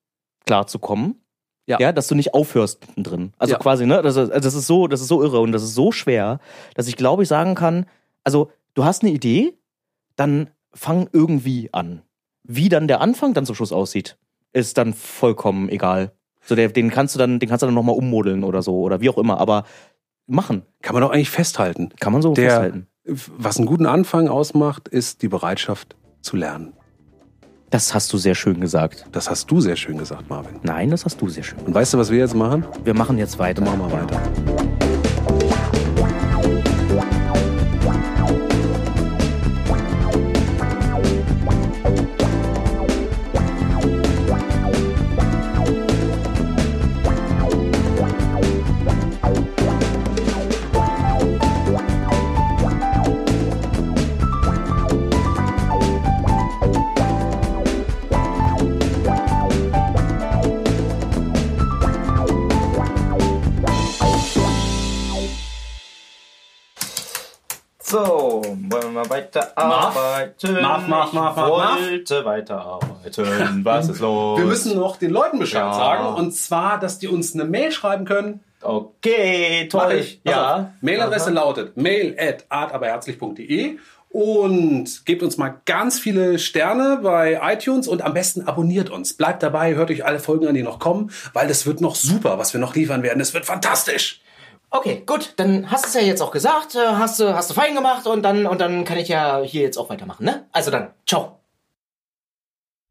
klarzukommen. Ja. ja, dass du nicht aufhörst mittendrin. Also Ja. quasi, ne? Das ist, also das ist so, das ist so irre und das ist so schwer, dass ich glaube, ich sagen kann, also du hast eine Idee, dann fang irgendwie an. Wie dann der Anfang dann zum Schluss aussieht, ist dann vollkommen egal. So, der, den kannst du dann, den kannst du dann nochmal ummodeln oder so oder wie auch immer, aber machen. Kann man doch eigentlich festhalten. Kann man so Der, festhalten. Was einen guten Anfang ausmacht, ist die Bereitschaft zu lernen. Das hast du sehr schön gesagt. Das hast du sehr schön gesagt, Marvin. Nein, das hast du sehr schön. Und weißt du, was wir jetzt machen? Wir machen jetzt weiter. Machen wir weiter. Wollen wir mal weiterarbeiten? Marv, Marv, wollte weiterarbeiten. Was ist los? Wir müssen noch den Leuten Bescheid Ja. sagen. Und zwar, dass die uns eine Mail schreiben können. Okay, Mach toll. ich. Pass auf. Mailadresse lautet mail at artaberherzlich.de und gebt uns mal ganz viele Sterne bei iTunes und am besten abonniert uns. Bleibt dabei, hört euch alle Folgen an, die noch kommen, weil das wird noch super, was wir noch liefern werden. Es wird fantastisch. Okay, gut, dann hast du es ja jetzt auch gesagt, äh, hast du, hast du fein gemacht und dann, und dann kann ich ja hier jetzt auch weitermachen, ne? Also dann, ciao.